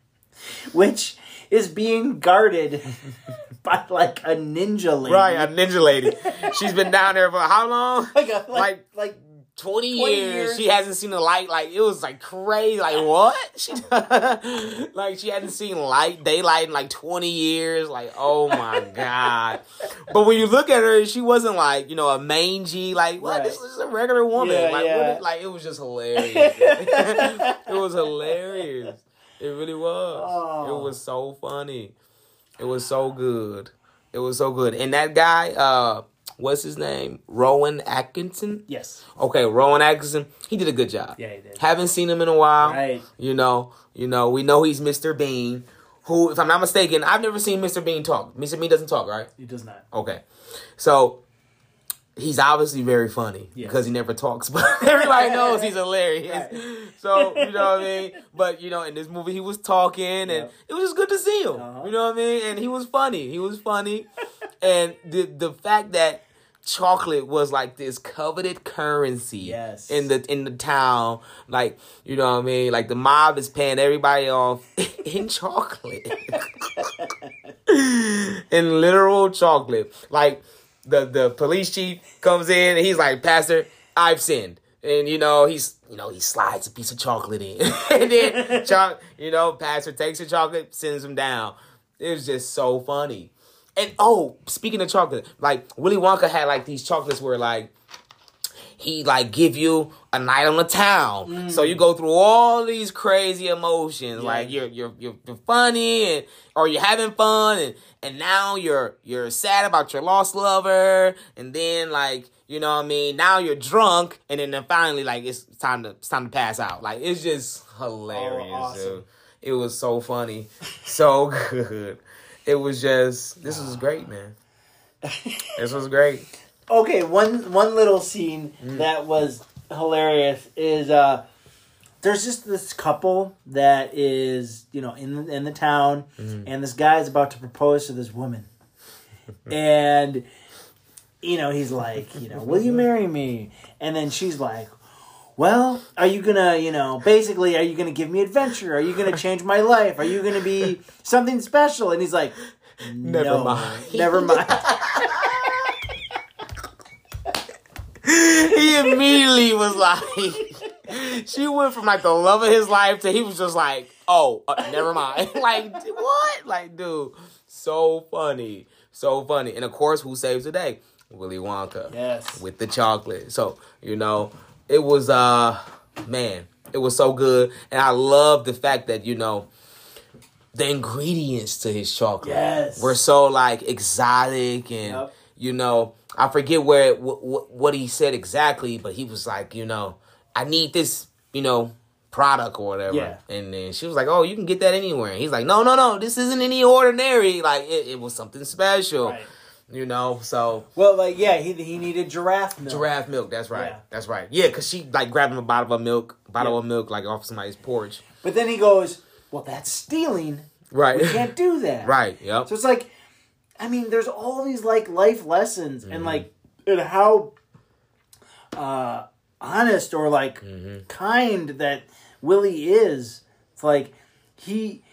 [LAUGHS] which is being guarded [LAUGHS] by like a ninja lady. Right, a ninja lady. She's been down there for how long? like a, like, Like- like 20, 20 years, years. she hasn't seen the light. Like it was like crazy. Like what? [LAUGHS] She [LAUGHS] like she hadn't seen light daylight in like 20 years. Like oh my [LAUGHS] god. But when you look at her she wasn't like you know a mangy like what? Right. this is a regular woman. Yeah, like yeah. is, like it was just hilarious. It was hilarious. It really was. Oh. it was so funny. It was so good. It was so good. And that guy uh what's his name rowan atkinson yes, Okay, Rowan Atkinson, he did a good job. Yeah, he did. Haven't seen him in a while. Right. You know, you know, we know he's Mr. Bean, who, if I'm not mistaken, I've never seen Mr. Bean talk. Mr. Bean doesn't talk, right? he does not. Okay. So he's obviously very funny because he never talks, [LAUGHS] but everybody knows he's hilarious. Right. So, you know what I mean? But, you know, in this movie, he was talking and Yep. it was just good to see him. Uh-huh. You know what I mean? And he was funny. He was funny. and the the fact that chocolate was like this coveted currency Yes. in the in the town like you know what i mean like the mob is paying everybody off [LAUGHS] in chocolate [LAUGHS] in literal chocolate. Like the the police chief comes in and he's like, Pastor, I've sinned. And you know, he's you know, he slides a piece of chocolate in. [LAUGHS] and then cho- you know, Pastor takes the chocolate, sends him down. It was just so funny. And oh, speaking of chocolate, like Willy Wonka had like these chocolates where like he like give you a night on the town. So mm. you go through all these crazy emotions. Like you're, you're you're you're funny and or you're having fun and and now you're you're sad about your lost lover and then like you know what I mean now you're drunk and then, then finally like it's time to it's time to pass out. Like it's just oh, hilarious. Oh, awesome. It was so funny. So [LAUGHS] good. It was just this was great, man. [LAUGHS] This was great. Okay, one one little scene Mm. that was hilarious is uh there's just this couple that is, you know, in in the town Mm-hmm. and this guy is about to propose to this woman. [LAUGHS] and you know, he's like, you know, will you marry me? And then she's like, well, are you gonna, you know, basically, are you gonna give me adventure? Are you gonna change my life? Are you gonna be [LAUGHS] something special? And he's like, Never "No, mind." never [LAUGHS] mind. he immediately was like, she went from like the love of his life to he was just like, oh, uh, never mind. [LAUGHS] like, what? Like, dude, so funny. So funny. And of course, who saves the day? Willy Wonka. Yes. With the chocolate. So, you know, it was, uh, man, it was so good. And I love the fact that, you know, the ingredients to his chocolate Yes. were so like exotic and Yep. you know I forget where what, he said exactly, but he was like, you know, I need this, you know, product or whatever. Yeah. And then she was like, oh, you can get that anywhere. And he's like, no, no, no, this isn't any ordinary. Like it, it was something special. Right. You know, so Well, like yeah, he he needed giraffe milk. giraffe milk. That's right. Yeah. That's right. Yeah, because she like grabbed him a bottle of milk, bottle Yeah. of milk, like off somebody's porch. But then he goes, "Well, that's stealing. Right. We can't do that." right. Yep. So it's like, I mean, there's all these like life lessons Mm-hmm. and like and how uh honest or like Mm-hmm. kind that Willy is. It's like he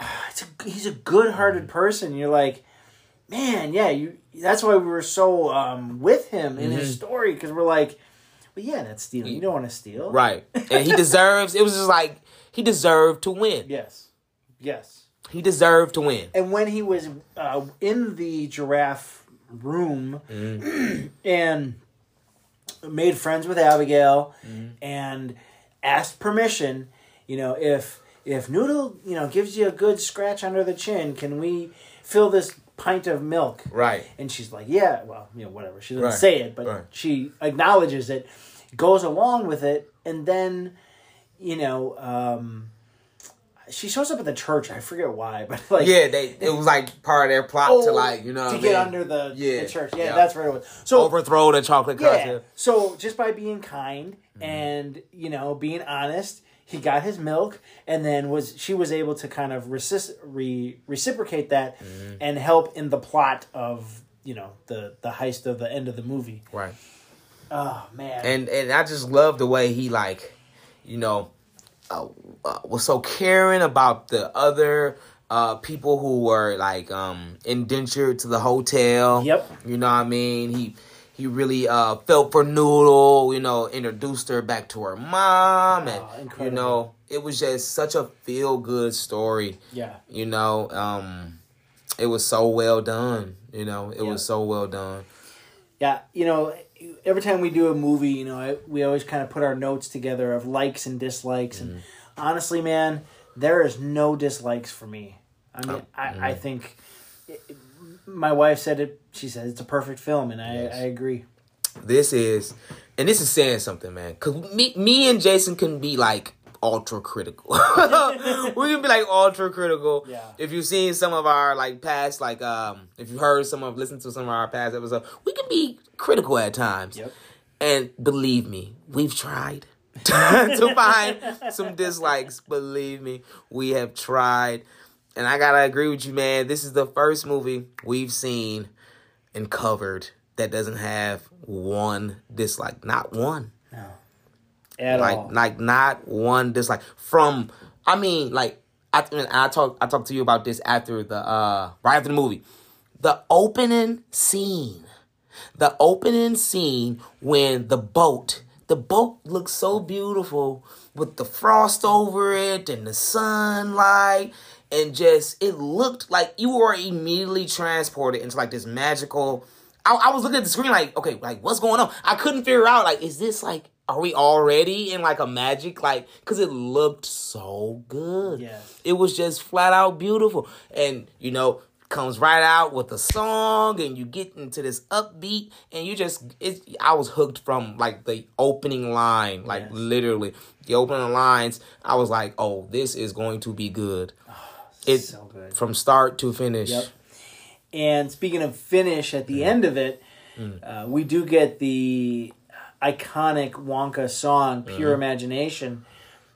[SIGHS] it's a, he's a good-hearted Mm-hmm. person. You're like, man, yeah, you. That's why we were so um with him in Mm-hmm. his story because we're like, well, yeah, that's stealing. You don't want to steal, Right. [LAUGHS] And he deserves it was just like he deserved to win. Yes, yes. He deserved to win. And when he was uh, in the giraffe room, Mm-hmm. [CLEARS THROAT] and made friends with Abigail and asked permission. You know, if if Noodle, you know, gives you a good scratch under the chin, can we fill this pint of milk? Right. And she's like, yeah, well, you know, whatever. She doesn't Right, say it, but right. she acknowledges it, goes along with it, and then, you know, um, she shows up at the church. I forget why, [LAUGHS] but like, Yeah, they it was like part of their plot to oh, like you know to I get mean? under the, Yeah, the church. Yeah, yeah. that's where it was. So overthrow the chocolate yeah. So just by being kind Mm-hmm. and you know being honest, he got his milk, and then was she was able to kind of resist, re, reciprocate that Mm-hmm. and help in the plot of you know the the heist of the end of the movie. Right. Oh man, and and I just love the way he like, you know, uh, uh, was so caring about the other uh, people who were like um, indentured to the hotel. Yep. You know what I mean? He he really uh, felt for Noodle. You know, introduced her back to her mom, and Oh, you know, it was just such a feel good story. yeah, You know, um, it was so well done. You know, it Yeah. was so well done. yeah. You know, every time we do a movie, you know, I, we always kind of put our notes together of likes and dislikes, and Mm-hmm. honestly, man, there is no dislikes for me. I Oh, mean, I, I mm-hmm. think my wife said it. She said it's a perfect film, and I, Yes. I agree. this is and this is saying something man because me, me and jason can be like ultra critical [LAUGHS] we can be like ultra critical Yeah. if you've seen some of our like past like um if you heard some of listened to some of our past episodes we can be critical at times Yep. and believe me we've tried [LAUGHS] to find [LAUGHS] some dislikes believe me we have tried and i gotta agree with you man this is the first movie we've seen and covered that doesn't have one dislike. Not one. No. At Like all. like not one dislike. From I mean like I and I talked I talked to you about this after the uh right after the movie. The opening scene. The opening scene when the boat the boat looks so beautiful with the frost over it and the sunlight and just it looked like you were immediately transported into like this magical I, I was looking at the screen like okay like what's going on i couldn't figure out like is this like are we already in like a magic like because it looked so good Yeah. it was just flat out beautiful and you know comes right out with a song and you get into this upbeat and you just it i was hooked from like the opening line like Yes. literally the opening lines i was like oh this is going to be good oh, it so good. from start to finish Yep. And speaking of finish, at the end of it, uh, we do get the iconic Wonka song "Pure Imagination"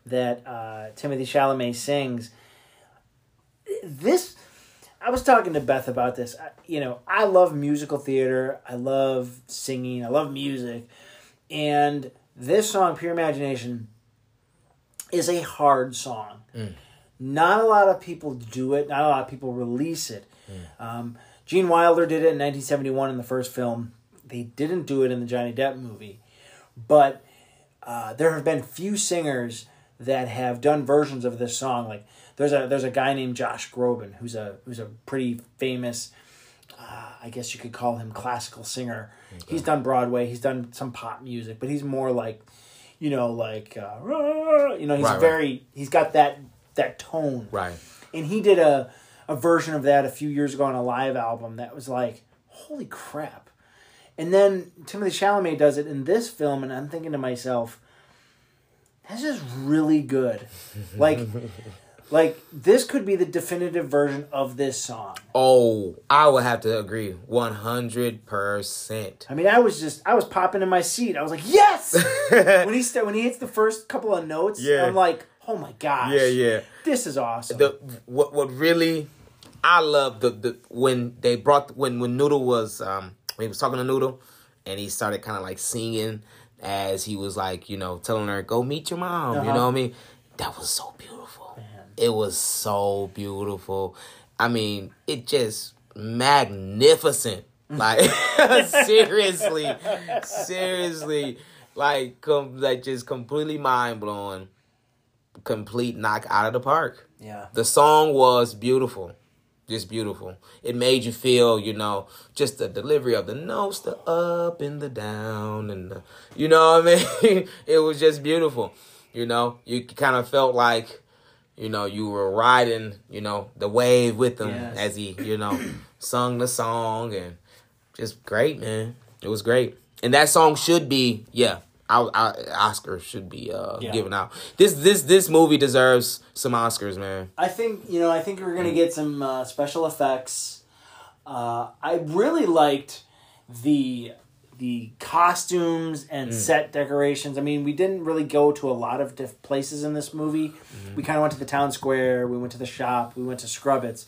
that uh, Timothée Chalamet sings. This, I was talking to Beth about this. I, you know, I love musical theater. I love singing. I love music, and this song "Pure Imagination" is a hard song. Not a lot of people do it. Not a lot of people release it. Um, Gene Wilder did it in 1971 in the first film. They didn't do it in the Johnny Depp movie, but uh, there have been few singers that have done versions of this song. Like there's a there's a guy named Josh Groban who's a who's a pretty famous, uh, I guess you could call him classical singer. He's done Broadway. He's done some pop music, but he's more like, you know, like uh, you know, he's Right, right. very he's got that that tone. Right. And he did a a version of that a few years ago on a live album that was like holy crap. And then timothée chalamet does it in this film and i'm thinking to myself this is really good. [LAUGHS] Like like this could be the definitive version of this song. Oh, I would have to agree, one hundred percent. i mean i was just i was popping in my seat. I was like yes! [LAUGHS] When he st- when he hits the first couple of notes Yeah. i'm like oh my gosh. Yeah, yeah. this is awesome. The what what really I love the the when they brought when when Noodle was um when he was talking to Noodle and he started kind of like singing as he was like you know telling her go meet your mom you Uh-huh. know what I mean? That was so beautiful. It was so beautiful. I mean it just magnificent. [LAUGHS] Like [LAUGHS] seriously seriously. Like com- like just completely mind blowing complete knock out of the park yeah the song was beautiful just beautiful. It made you feel, you know, just the delivery of the notes, the up and the down, and the, you know what I mean. [LAUGHS] it was just beautiful. You know, you kind of felt like, you know, you were riding, you know, the wave with him Yes. as he, you know, [CLEARS THROAT] sung the song and just great, man. It was great, and that song should be, yeah. I, I, Oscar should be uh, Yeah. given out. This this this movie deserves some Oscars, man. I think you know. I think we're gonna get some uh, special effects. Uh, I really liked the the costumes and set decorations. I mean, we didn't really go to a lot of diff- places in this movie. We kind of went to the town square. We went to the shop. We went to Scrubitts,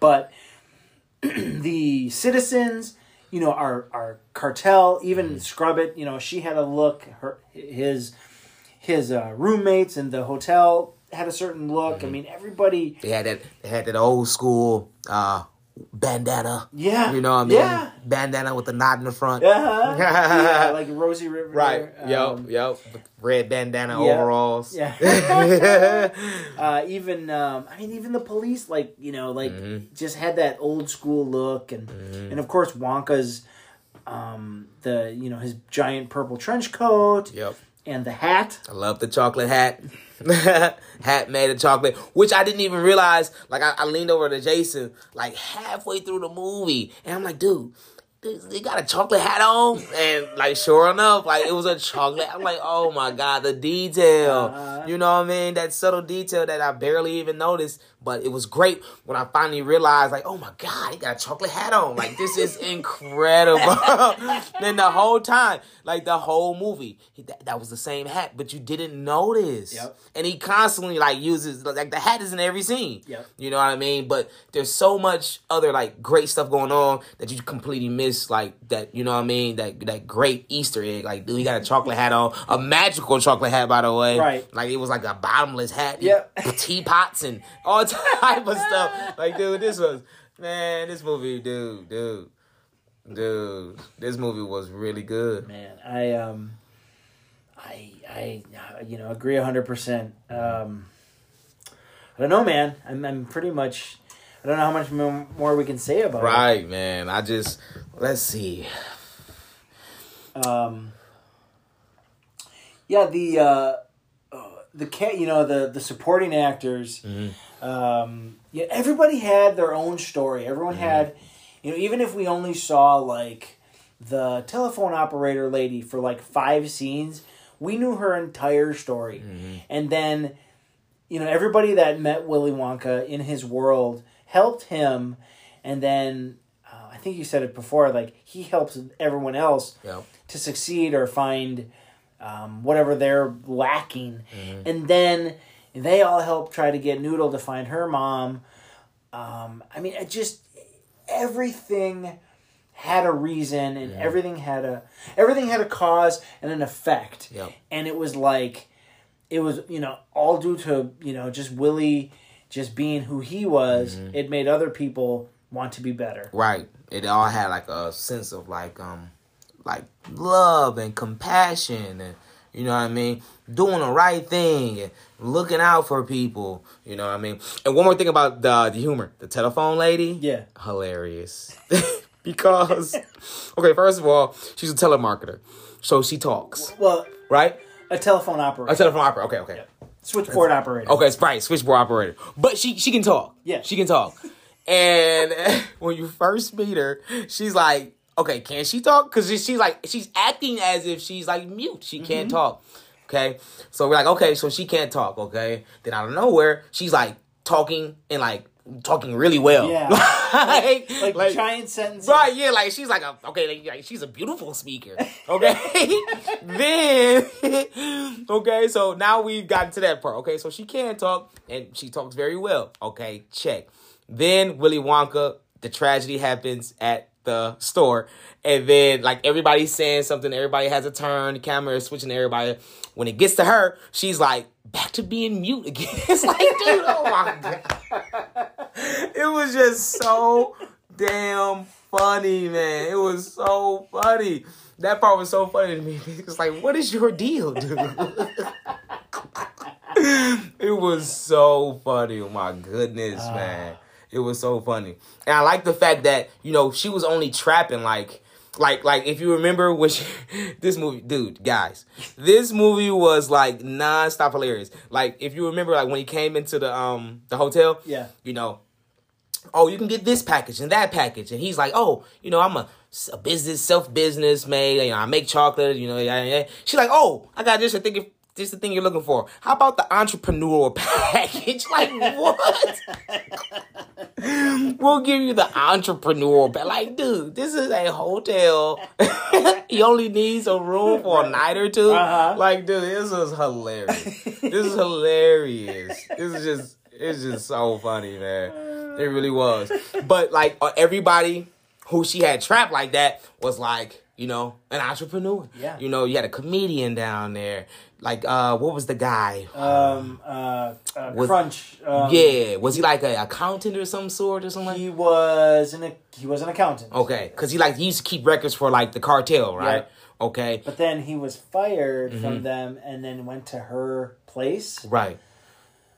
but [CLEARS THROAT] the citizens, you know, our our cartel, even Scrubitt, you know, she had a look. Her his his uh, roommates in the hotel had a certain look. I mean, everybody. They had that they had that old school uh bandana. Yeah, You know what I mean? Yeah, Bandana with the knot in the front. uh-huh. [LAUGHS] yeah, like Rosie River. Right. yep. um, Yep. Red bandana yeah, overalls. Yeah. [LAUGHS] [LAUGHS] uh, even um, I mean, even the police, like you know, like Mm-hmm. just had that old school look, and and of course Wonka's, um, the you know his giant purple trench coat yep. And the hat. I love the chocolate hat. [LAUGHS] hat made of chocolate, which I didn't even realize. Like I, I leaned over to Jason, like halfway through the movie, and I'm like, dude, they- got a chocolate hat on, and like sure enough, like it was a chocolate. I'm like, oh my god, the detail. Uh-huh. You know what I mean? That subtle detail that I barely even noticed, but it was great when I finally realized, like, oh my god, he got a chocolate hat on. Like this is [LAUGHS] incredible. [LAUGHS] then the whole time, like the whole movie, he, that, that was the same hat, but you didn't notice. Yep. And he constantly like uses like the hat is in every scene. Yep. You know what I mean? But there's so much other like great stuff going on that you completely miss like that, you know what I mean? That that great Easter egg. Like dude, he got a chocolate hat on. A magical chocolate hat by the way. Right. Like it was like a bottomless hat. Yep. Teapots and all type of stuff. Like dude, this was man, this movie, dude, dude. Dude, this movie was really good. Man, I um, I I you know agree hundred percent. Um, I don't know, man. I'm I'm pretty much. I don't know how much more we can say about Right, man. I just let's see. Um, yeah, the uh, uh, the cat. You know the the supporting actors. Um, yeah, everybody had their own story. Everyone had, you know, even if we only saw like the telephone operator lady for like five scenes, we knew her entire story. And then, you know, everybody that met Willy Wonka in his world helped him. And then, uh, I think you said it before, like he helps everyone else Yep. to succeed or find um, whatever they're lacking. And then they all help try to get Noodle to find her mom. Um, I mean, it just everything had a reason and everything had a everything had a cause and an effect. Yep. And it was like it was, you know, all due to, you know, just Willy just being who he was. It made other people want to be better. Right. It all had like a sense of like um like love and compassion and you know what I mean? Doing the right thing looking out for people. You know what I mean? And one more thing about the the humor. The telephone lady. Yeah. Hilarious. [LAUGHS] because okay, first of all, she's a telemarketer. So she talks. Well, Right? a telephone operator. A telephone operator. Okay, okay. Switchboard operator. Okay, it's right, switchboard operator. But she she can talk. Yeah. She can talk. And [LAUGHS] when you first meet her, she's like, okay, can she talk? Because she's like, she's acting as if she's like mute. She can't mm-hmm. talk. Okay. So we're like, okay, so she can't talk. Okay. Then out of nowhere, she's like talking and like talking really well. Yeah. [LAUGHS] like, Like, like- giant sentences. Right, yeah, like she's like a okay, like, like, she's a beautiful speaker. Okay, [LAUGHS] then [LAUGHS] okay, so now we've gotten to that part. Okay, so she can talk and she talks very well. Okay, check. Then Willy Wonka, the tragedy happens at the store, and then like everybody's saying something, everybody has a turn, the camera is switching to everybody. When it gets to her, she's like back to being mute again. [LAUGHS] it's like, dude, oh my god [LAUGHS] it was just so damn funny, man. It was so funny. That part was so funny to me. [LAUGHS] It's like, what is your deal, dude? it was so funny. Oh my goodness, ah. man. It was so funny, and I like the fact that you know she was only trapping like. Like, like if you remember which [LAUGHS] this movie, dude, guys, this movie was like non-stop hilarious. Like, if you remember, like when he came into the um the hotel, Yeah. you know, oh, you can get this package and that package. And he's like, oh, you know, I'm a, a business, self business made. You know, I make chocolate. You know, yeah, yeah. She's like, oh, I got this. I think this is the thing you're looking for. How about the entrepreneurial [LAUGHS] package? like what? [LAUGHS] we'll give you the entrepreneurial package. Like, dude, this is a hotel. [LAUGHS] he only needs a room for a night or 2 Uh-huh. Like, dude, this is hilarious. this is hilarious. This is just, it's just so funny, man. It really was. But like uh, everybody who she had trapped like that was like, you know, an entrepreneur. Yeah. You know, you had a comedian down there. Like, uh, what was the guy? Um, uh, uh, Was- Crunch. Um, yeah, was he like an accountant or some sort or something? He was an he was an accountant. Okay, because he like he used to keep records for like the cartel, right? Okay, But then he was fired Mm-hmm. from them and then went to her place. right.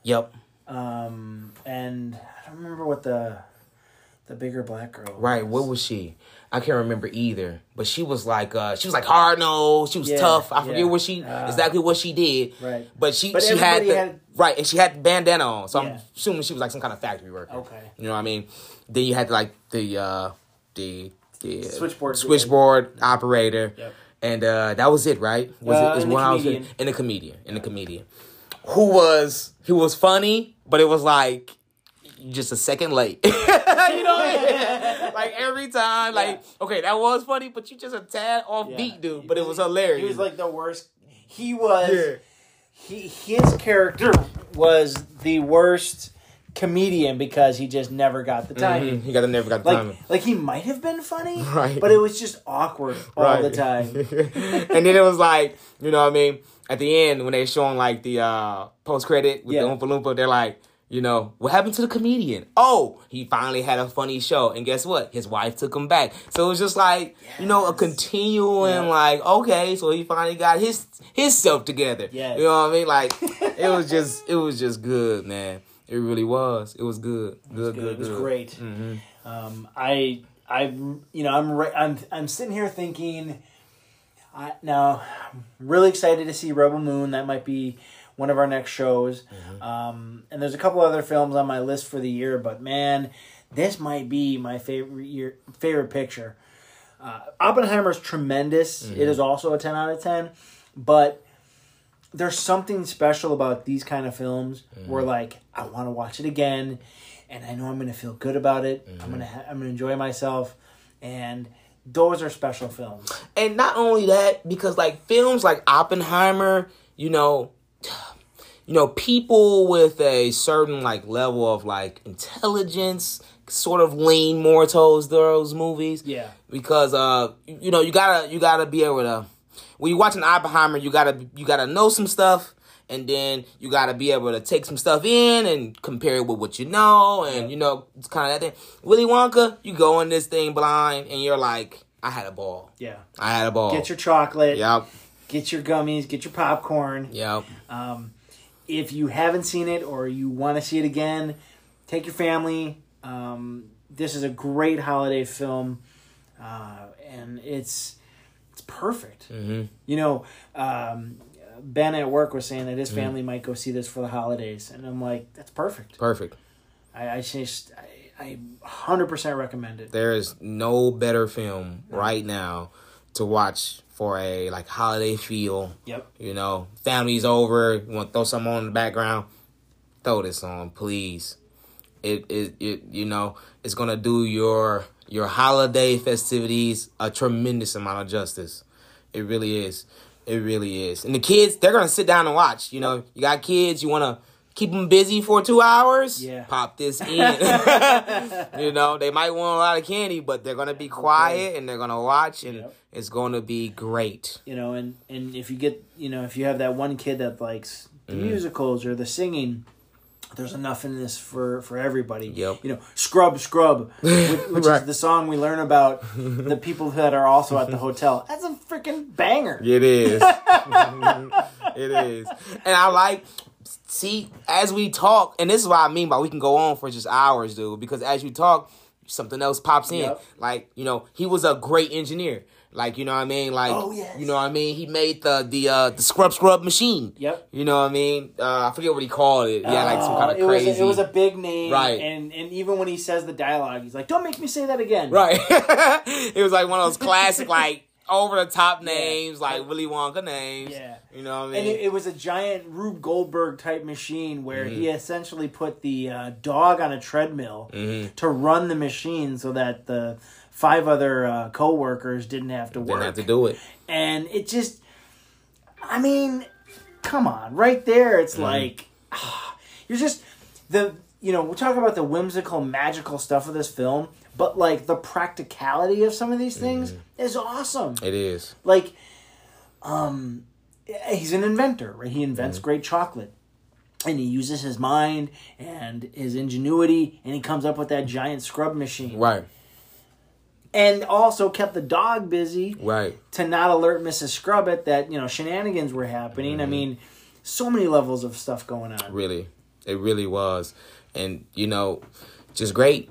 Yep. Um, and I don't remember what the the bigger black girl. Right. What was she? I can't remember either. But she was like uh she was like hard nosed, she was Yeah, tough. I forget yeah. what she Uh, exactly what she did. Right. But she But she had, the, had- right, and she had the bandana on. So Yeah. I'm assuming she was like some kind of factory worker. Okay. You know what I mean? Then you had like the uh the the Switchboard switchboard operator. Yep. And uh that was it, right? Was Uh, it the one I was and the comedian. in a comedian. Who was he was funny, but it was like just a second late. [LAUGHS] you know what I mean? [LAUGHS] Like every time, like okay, that was funny, but you just a tad off Yeah. beat, dude. But it was hilarious. He was like the worst. He was. yeah, He his character was the worst comedian because he just never got the timing. Mhm. he got never got the Like, timing. like he might have been funny, [LAUGHS] Right. but it was just awkward all the time. and then it was like, you know what I mean? At the end, when they showing like the uh, post credit with Yeah. the Oompa Loompa, they're like, you know, what happened to the comedian? Oh, he finally had a funny show. And guess what? His wife took him back. So it was just like, you know, a continuing, Yeah. like, okay, so he finally got his his self together. Yes. You know what I mean? Like, [LAUGHS] it was just, it was just good, man. It really was. It was good. Good, good, It was good. great. hmm Um, I, I, you know, I'm, re- I'm, I'm sitting here thinking. I now, I'm really excited to see Rebel Moon. That might be one of our next shows. Um, and there's a couple other films on my list for the year, but man, this might be my favorite year, favorite picture. Uh, Oppenheimer's tremendous. It is also a ten out of ten, but there's something special about these kind of films where like I want to watch it again, and I know I'm gonna feel good about it. I'm gonna ha- I'm gonna enjoy myself, and those are special films. and not only that because like films like oppenheimer you know you know people with a certain like level of like intelligence sort of lean more towards those movies Yeah. because uh you know you gotta you gotta be able to when you watch an oppenheimer you gotta you gotta know some stuff and then you gotta be able to take some stuff in and compare it with what you know and you know it's kind of that thing willy wonka you go in this thing blind and you're like i had a ball Yeah. I had a ball. Get your chocolate. Yep. Get your gummies. Get your popcorn. Yep. Um, if you haven't seen it or you want to see it again, take your family. Um, this is a great holiday film, uh, and it's it's perfect. hmm You know, um, Ben at work was saying that Mm-hmm. his family might go see this for the holidays, and I'm like, that's perfect. Perfect. I, I just I, I 100% recommend it. There is no better film right now to watch for a like holiday feel. Yep. You know, family's over. You want to throw something on in the background? Throw this on, please. It it it you know it's gonna do your your holiday festivities a tremendous amount of justice. It really is. It really is. And the kids, they're gonna sit down and watch. You know, you got kids, you wanna keep them busy for two hours. Yeah. Pop this [LAUGHS] in. [LAUGHS] you know, they might want a lot of candy, but they're gonna be quiet and they're gonna watch, and Yep. it's gonna be great. you know and and if you get you know if you have that one kid that likes the Mm-hmm. musicals or the singing there's enough in this for for everybody Yep. you know scrub scrub [LAUGHS] which, which Right. is the song we learn about the people that are also at the hotel that's a freaking banger It is. it is. And I like see, as we talk, and this is what I mean by we can go on for just hours, dude. Because as you talk, something else pops in. Yep. Like you know, he was a great engineer. Like you know what I mean? Like Oh, yes. you know what I mean? He made the the uh the scrub scrub machine. Yep. You know what I mean? Uh, I forget what he called it. Yeah, like some Oh, kind of it was crazy. a, it was a big name, Right. And and even when he says the dialogue, he's like, "Don't make me say that again." Right. [LAUGHS] it was like one of those classic, like over the top names, like Willy Wonka names. Yeah. You know what I mean? And it, it was a giant Rube Goldberg type machine where he Mm-hmm. essentially put the uh, dog on a treadmill Mm-hmm. to run the machine so that the five other uh, co-workers didn't have to work. Didn't have to do it. and it just i mean come on right there it's Mm-hmm. like ah, you're just the you know we're talking about the whimsical magical stuff of this film but like the practicality of some of these things Mm-hmm. is awesome It is. like um he's an inventor right he invents Mm-hmm. great chocolate and he uses his mind and his ingenuity and he comes up with that giant scrub machine Right. and also kept the dog busy Right. to not alert Mrs. Scrubitt that you know shenanigans were happening. I mean, so many levels of stuff going on. Really. It really was. And, you know, just great.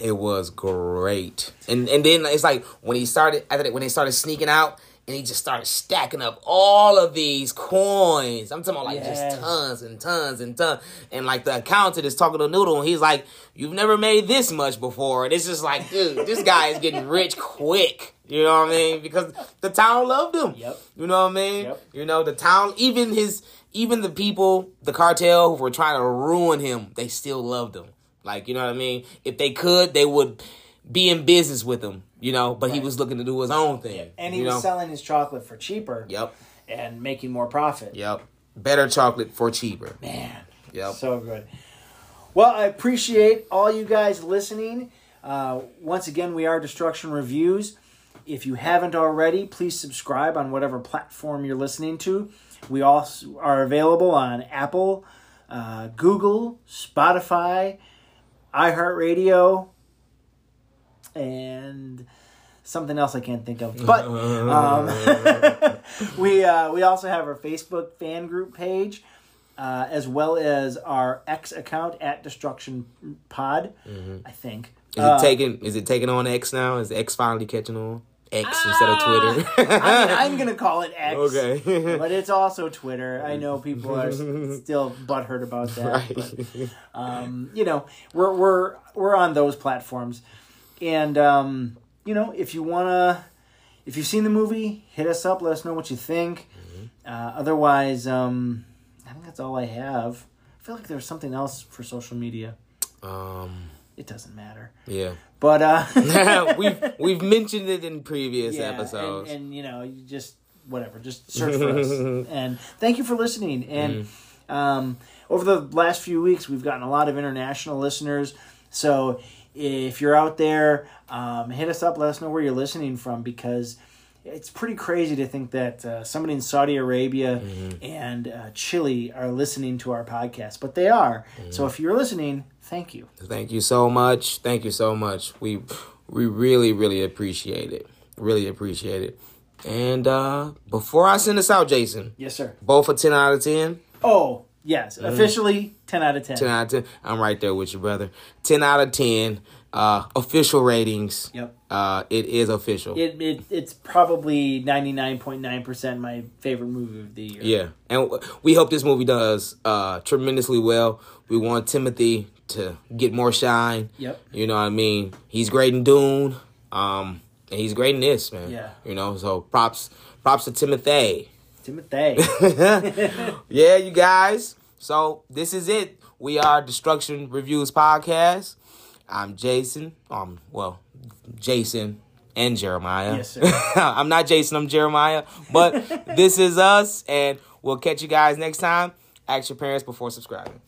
It was great. And and then it's like when he started after that when they started sneaking out and he just started stacking up all of these coins. I'm talking about like Yes. just tons and tons and tons. And like the accountant is talking to Noodle and he's like, You've never made this much before. And it's just like, dude, this guy is getting rich quick. You know what I mean? Because the town loved him. Yep. You know what I mean? Yep. You know, the town, even his, even the people, the cartel who were trying to ruin him, they still loved him. Like, you know what I mean? If they could, they would be in business with him, you know, but he was looking to do his own thing. And he you was know? selling his chocolate for cheaper Yep. and making more profit. Yep. Better chocolate for cheaper. Man, Yep. so good. Well, I appreciate all you guys listening. Uh, once again, we are Destruction Reviews. If you haven't already, please subscribe on whatever platform you're listening to. We also are available on Apple, uh, Google, Spotify, iHeartRadio, and something else I can't think of. But [LAUGHS] um, [LAUGHS] we uh, we also have our Facebook fan group page, uh, as well as our X account at Destruction Pod. I think. Is Uh, it taking is it taking on X now? Is X finally catching on? X instead of Twitter. I mean, [LAUGHS] I'm gonna call it X. Okay. [LAUGHS] but it's also Twitter. I know people are [LAUGHS] still butthurt about that. right. But, um, you know, we're we're we're on those platforms, and um, you know, if you wanna, if you've seen the movie, hit us up. Let us know what you think. Uh, otherwise, um, I think that's all I have. I feel like there's something else for social media. um It doesn't matter, yeah. but uh, [LAUGHS] [LAUGHS] we've [LAUGHS] we've mentioned it in previous yeah, episodes. And, and you know, you just whatever, just search for us. And thank you for listening. And um, over the last few weeks, we've gotten a lot of international listeners. So if you're out there, um, hit us up. Let us know where you're listening from because it's pretty crazy to think that uh, somebody in Saudi Arabia and uh, Chile are listening to our podcast, but they are. So if you're listening, thank you. Thank you so much. Thank you so much. We we really really appreciate it. Really appreciate it. And uh before I send this out, Jason, Yes, sir. both a ten out of ten. Oh, yes. Officially, 10 out of 10. 10 out of 10. I'm right there with you, brother. 10 out of 10. Uh, official ratings. Yep. Uh, it is official. It, it it's probably ninety nine point nine percent my favorite movie of the year. yeah. And we hope this movie does uh, tremendously well. We want Timothy to get more shine. Yep. You know what I mean? He's great in Dune. Um, and he's great in this, man. Yeah. You know, so props props to Timothy. Timothy. [LAUGHS] [LAUGHS] yeah, you guys. So this is it. We are Destruction Reviews Podcast. I'm Jason. Um, well, Jason and Jeremiah. Yes, sir. [LAUGHS] I'm not Jason. I'm Jeremiah. But this is us, and we'll catch you guys next time. Ask your parents before subscribing.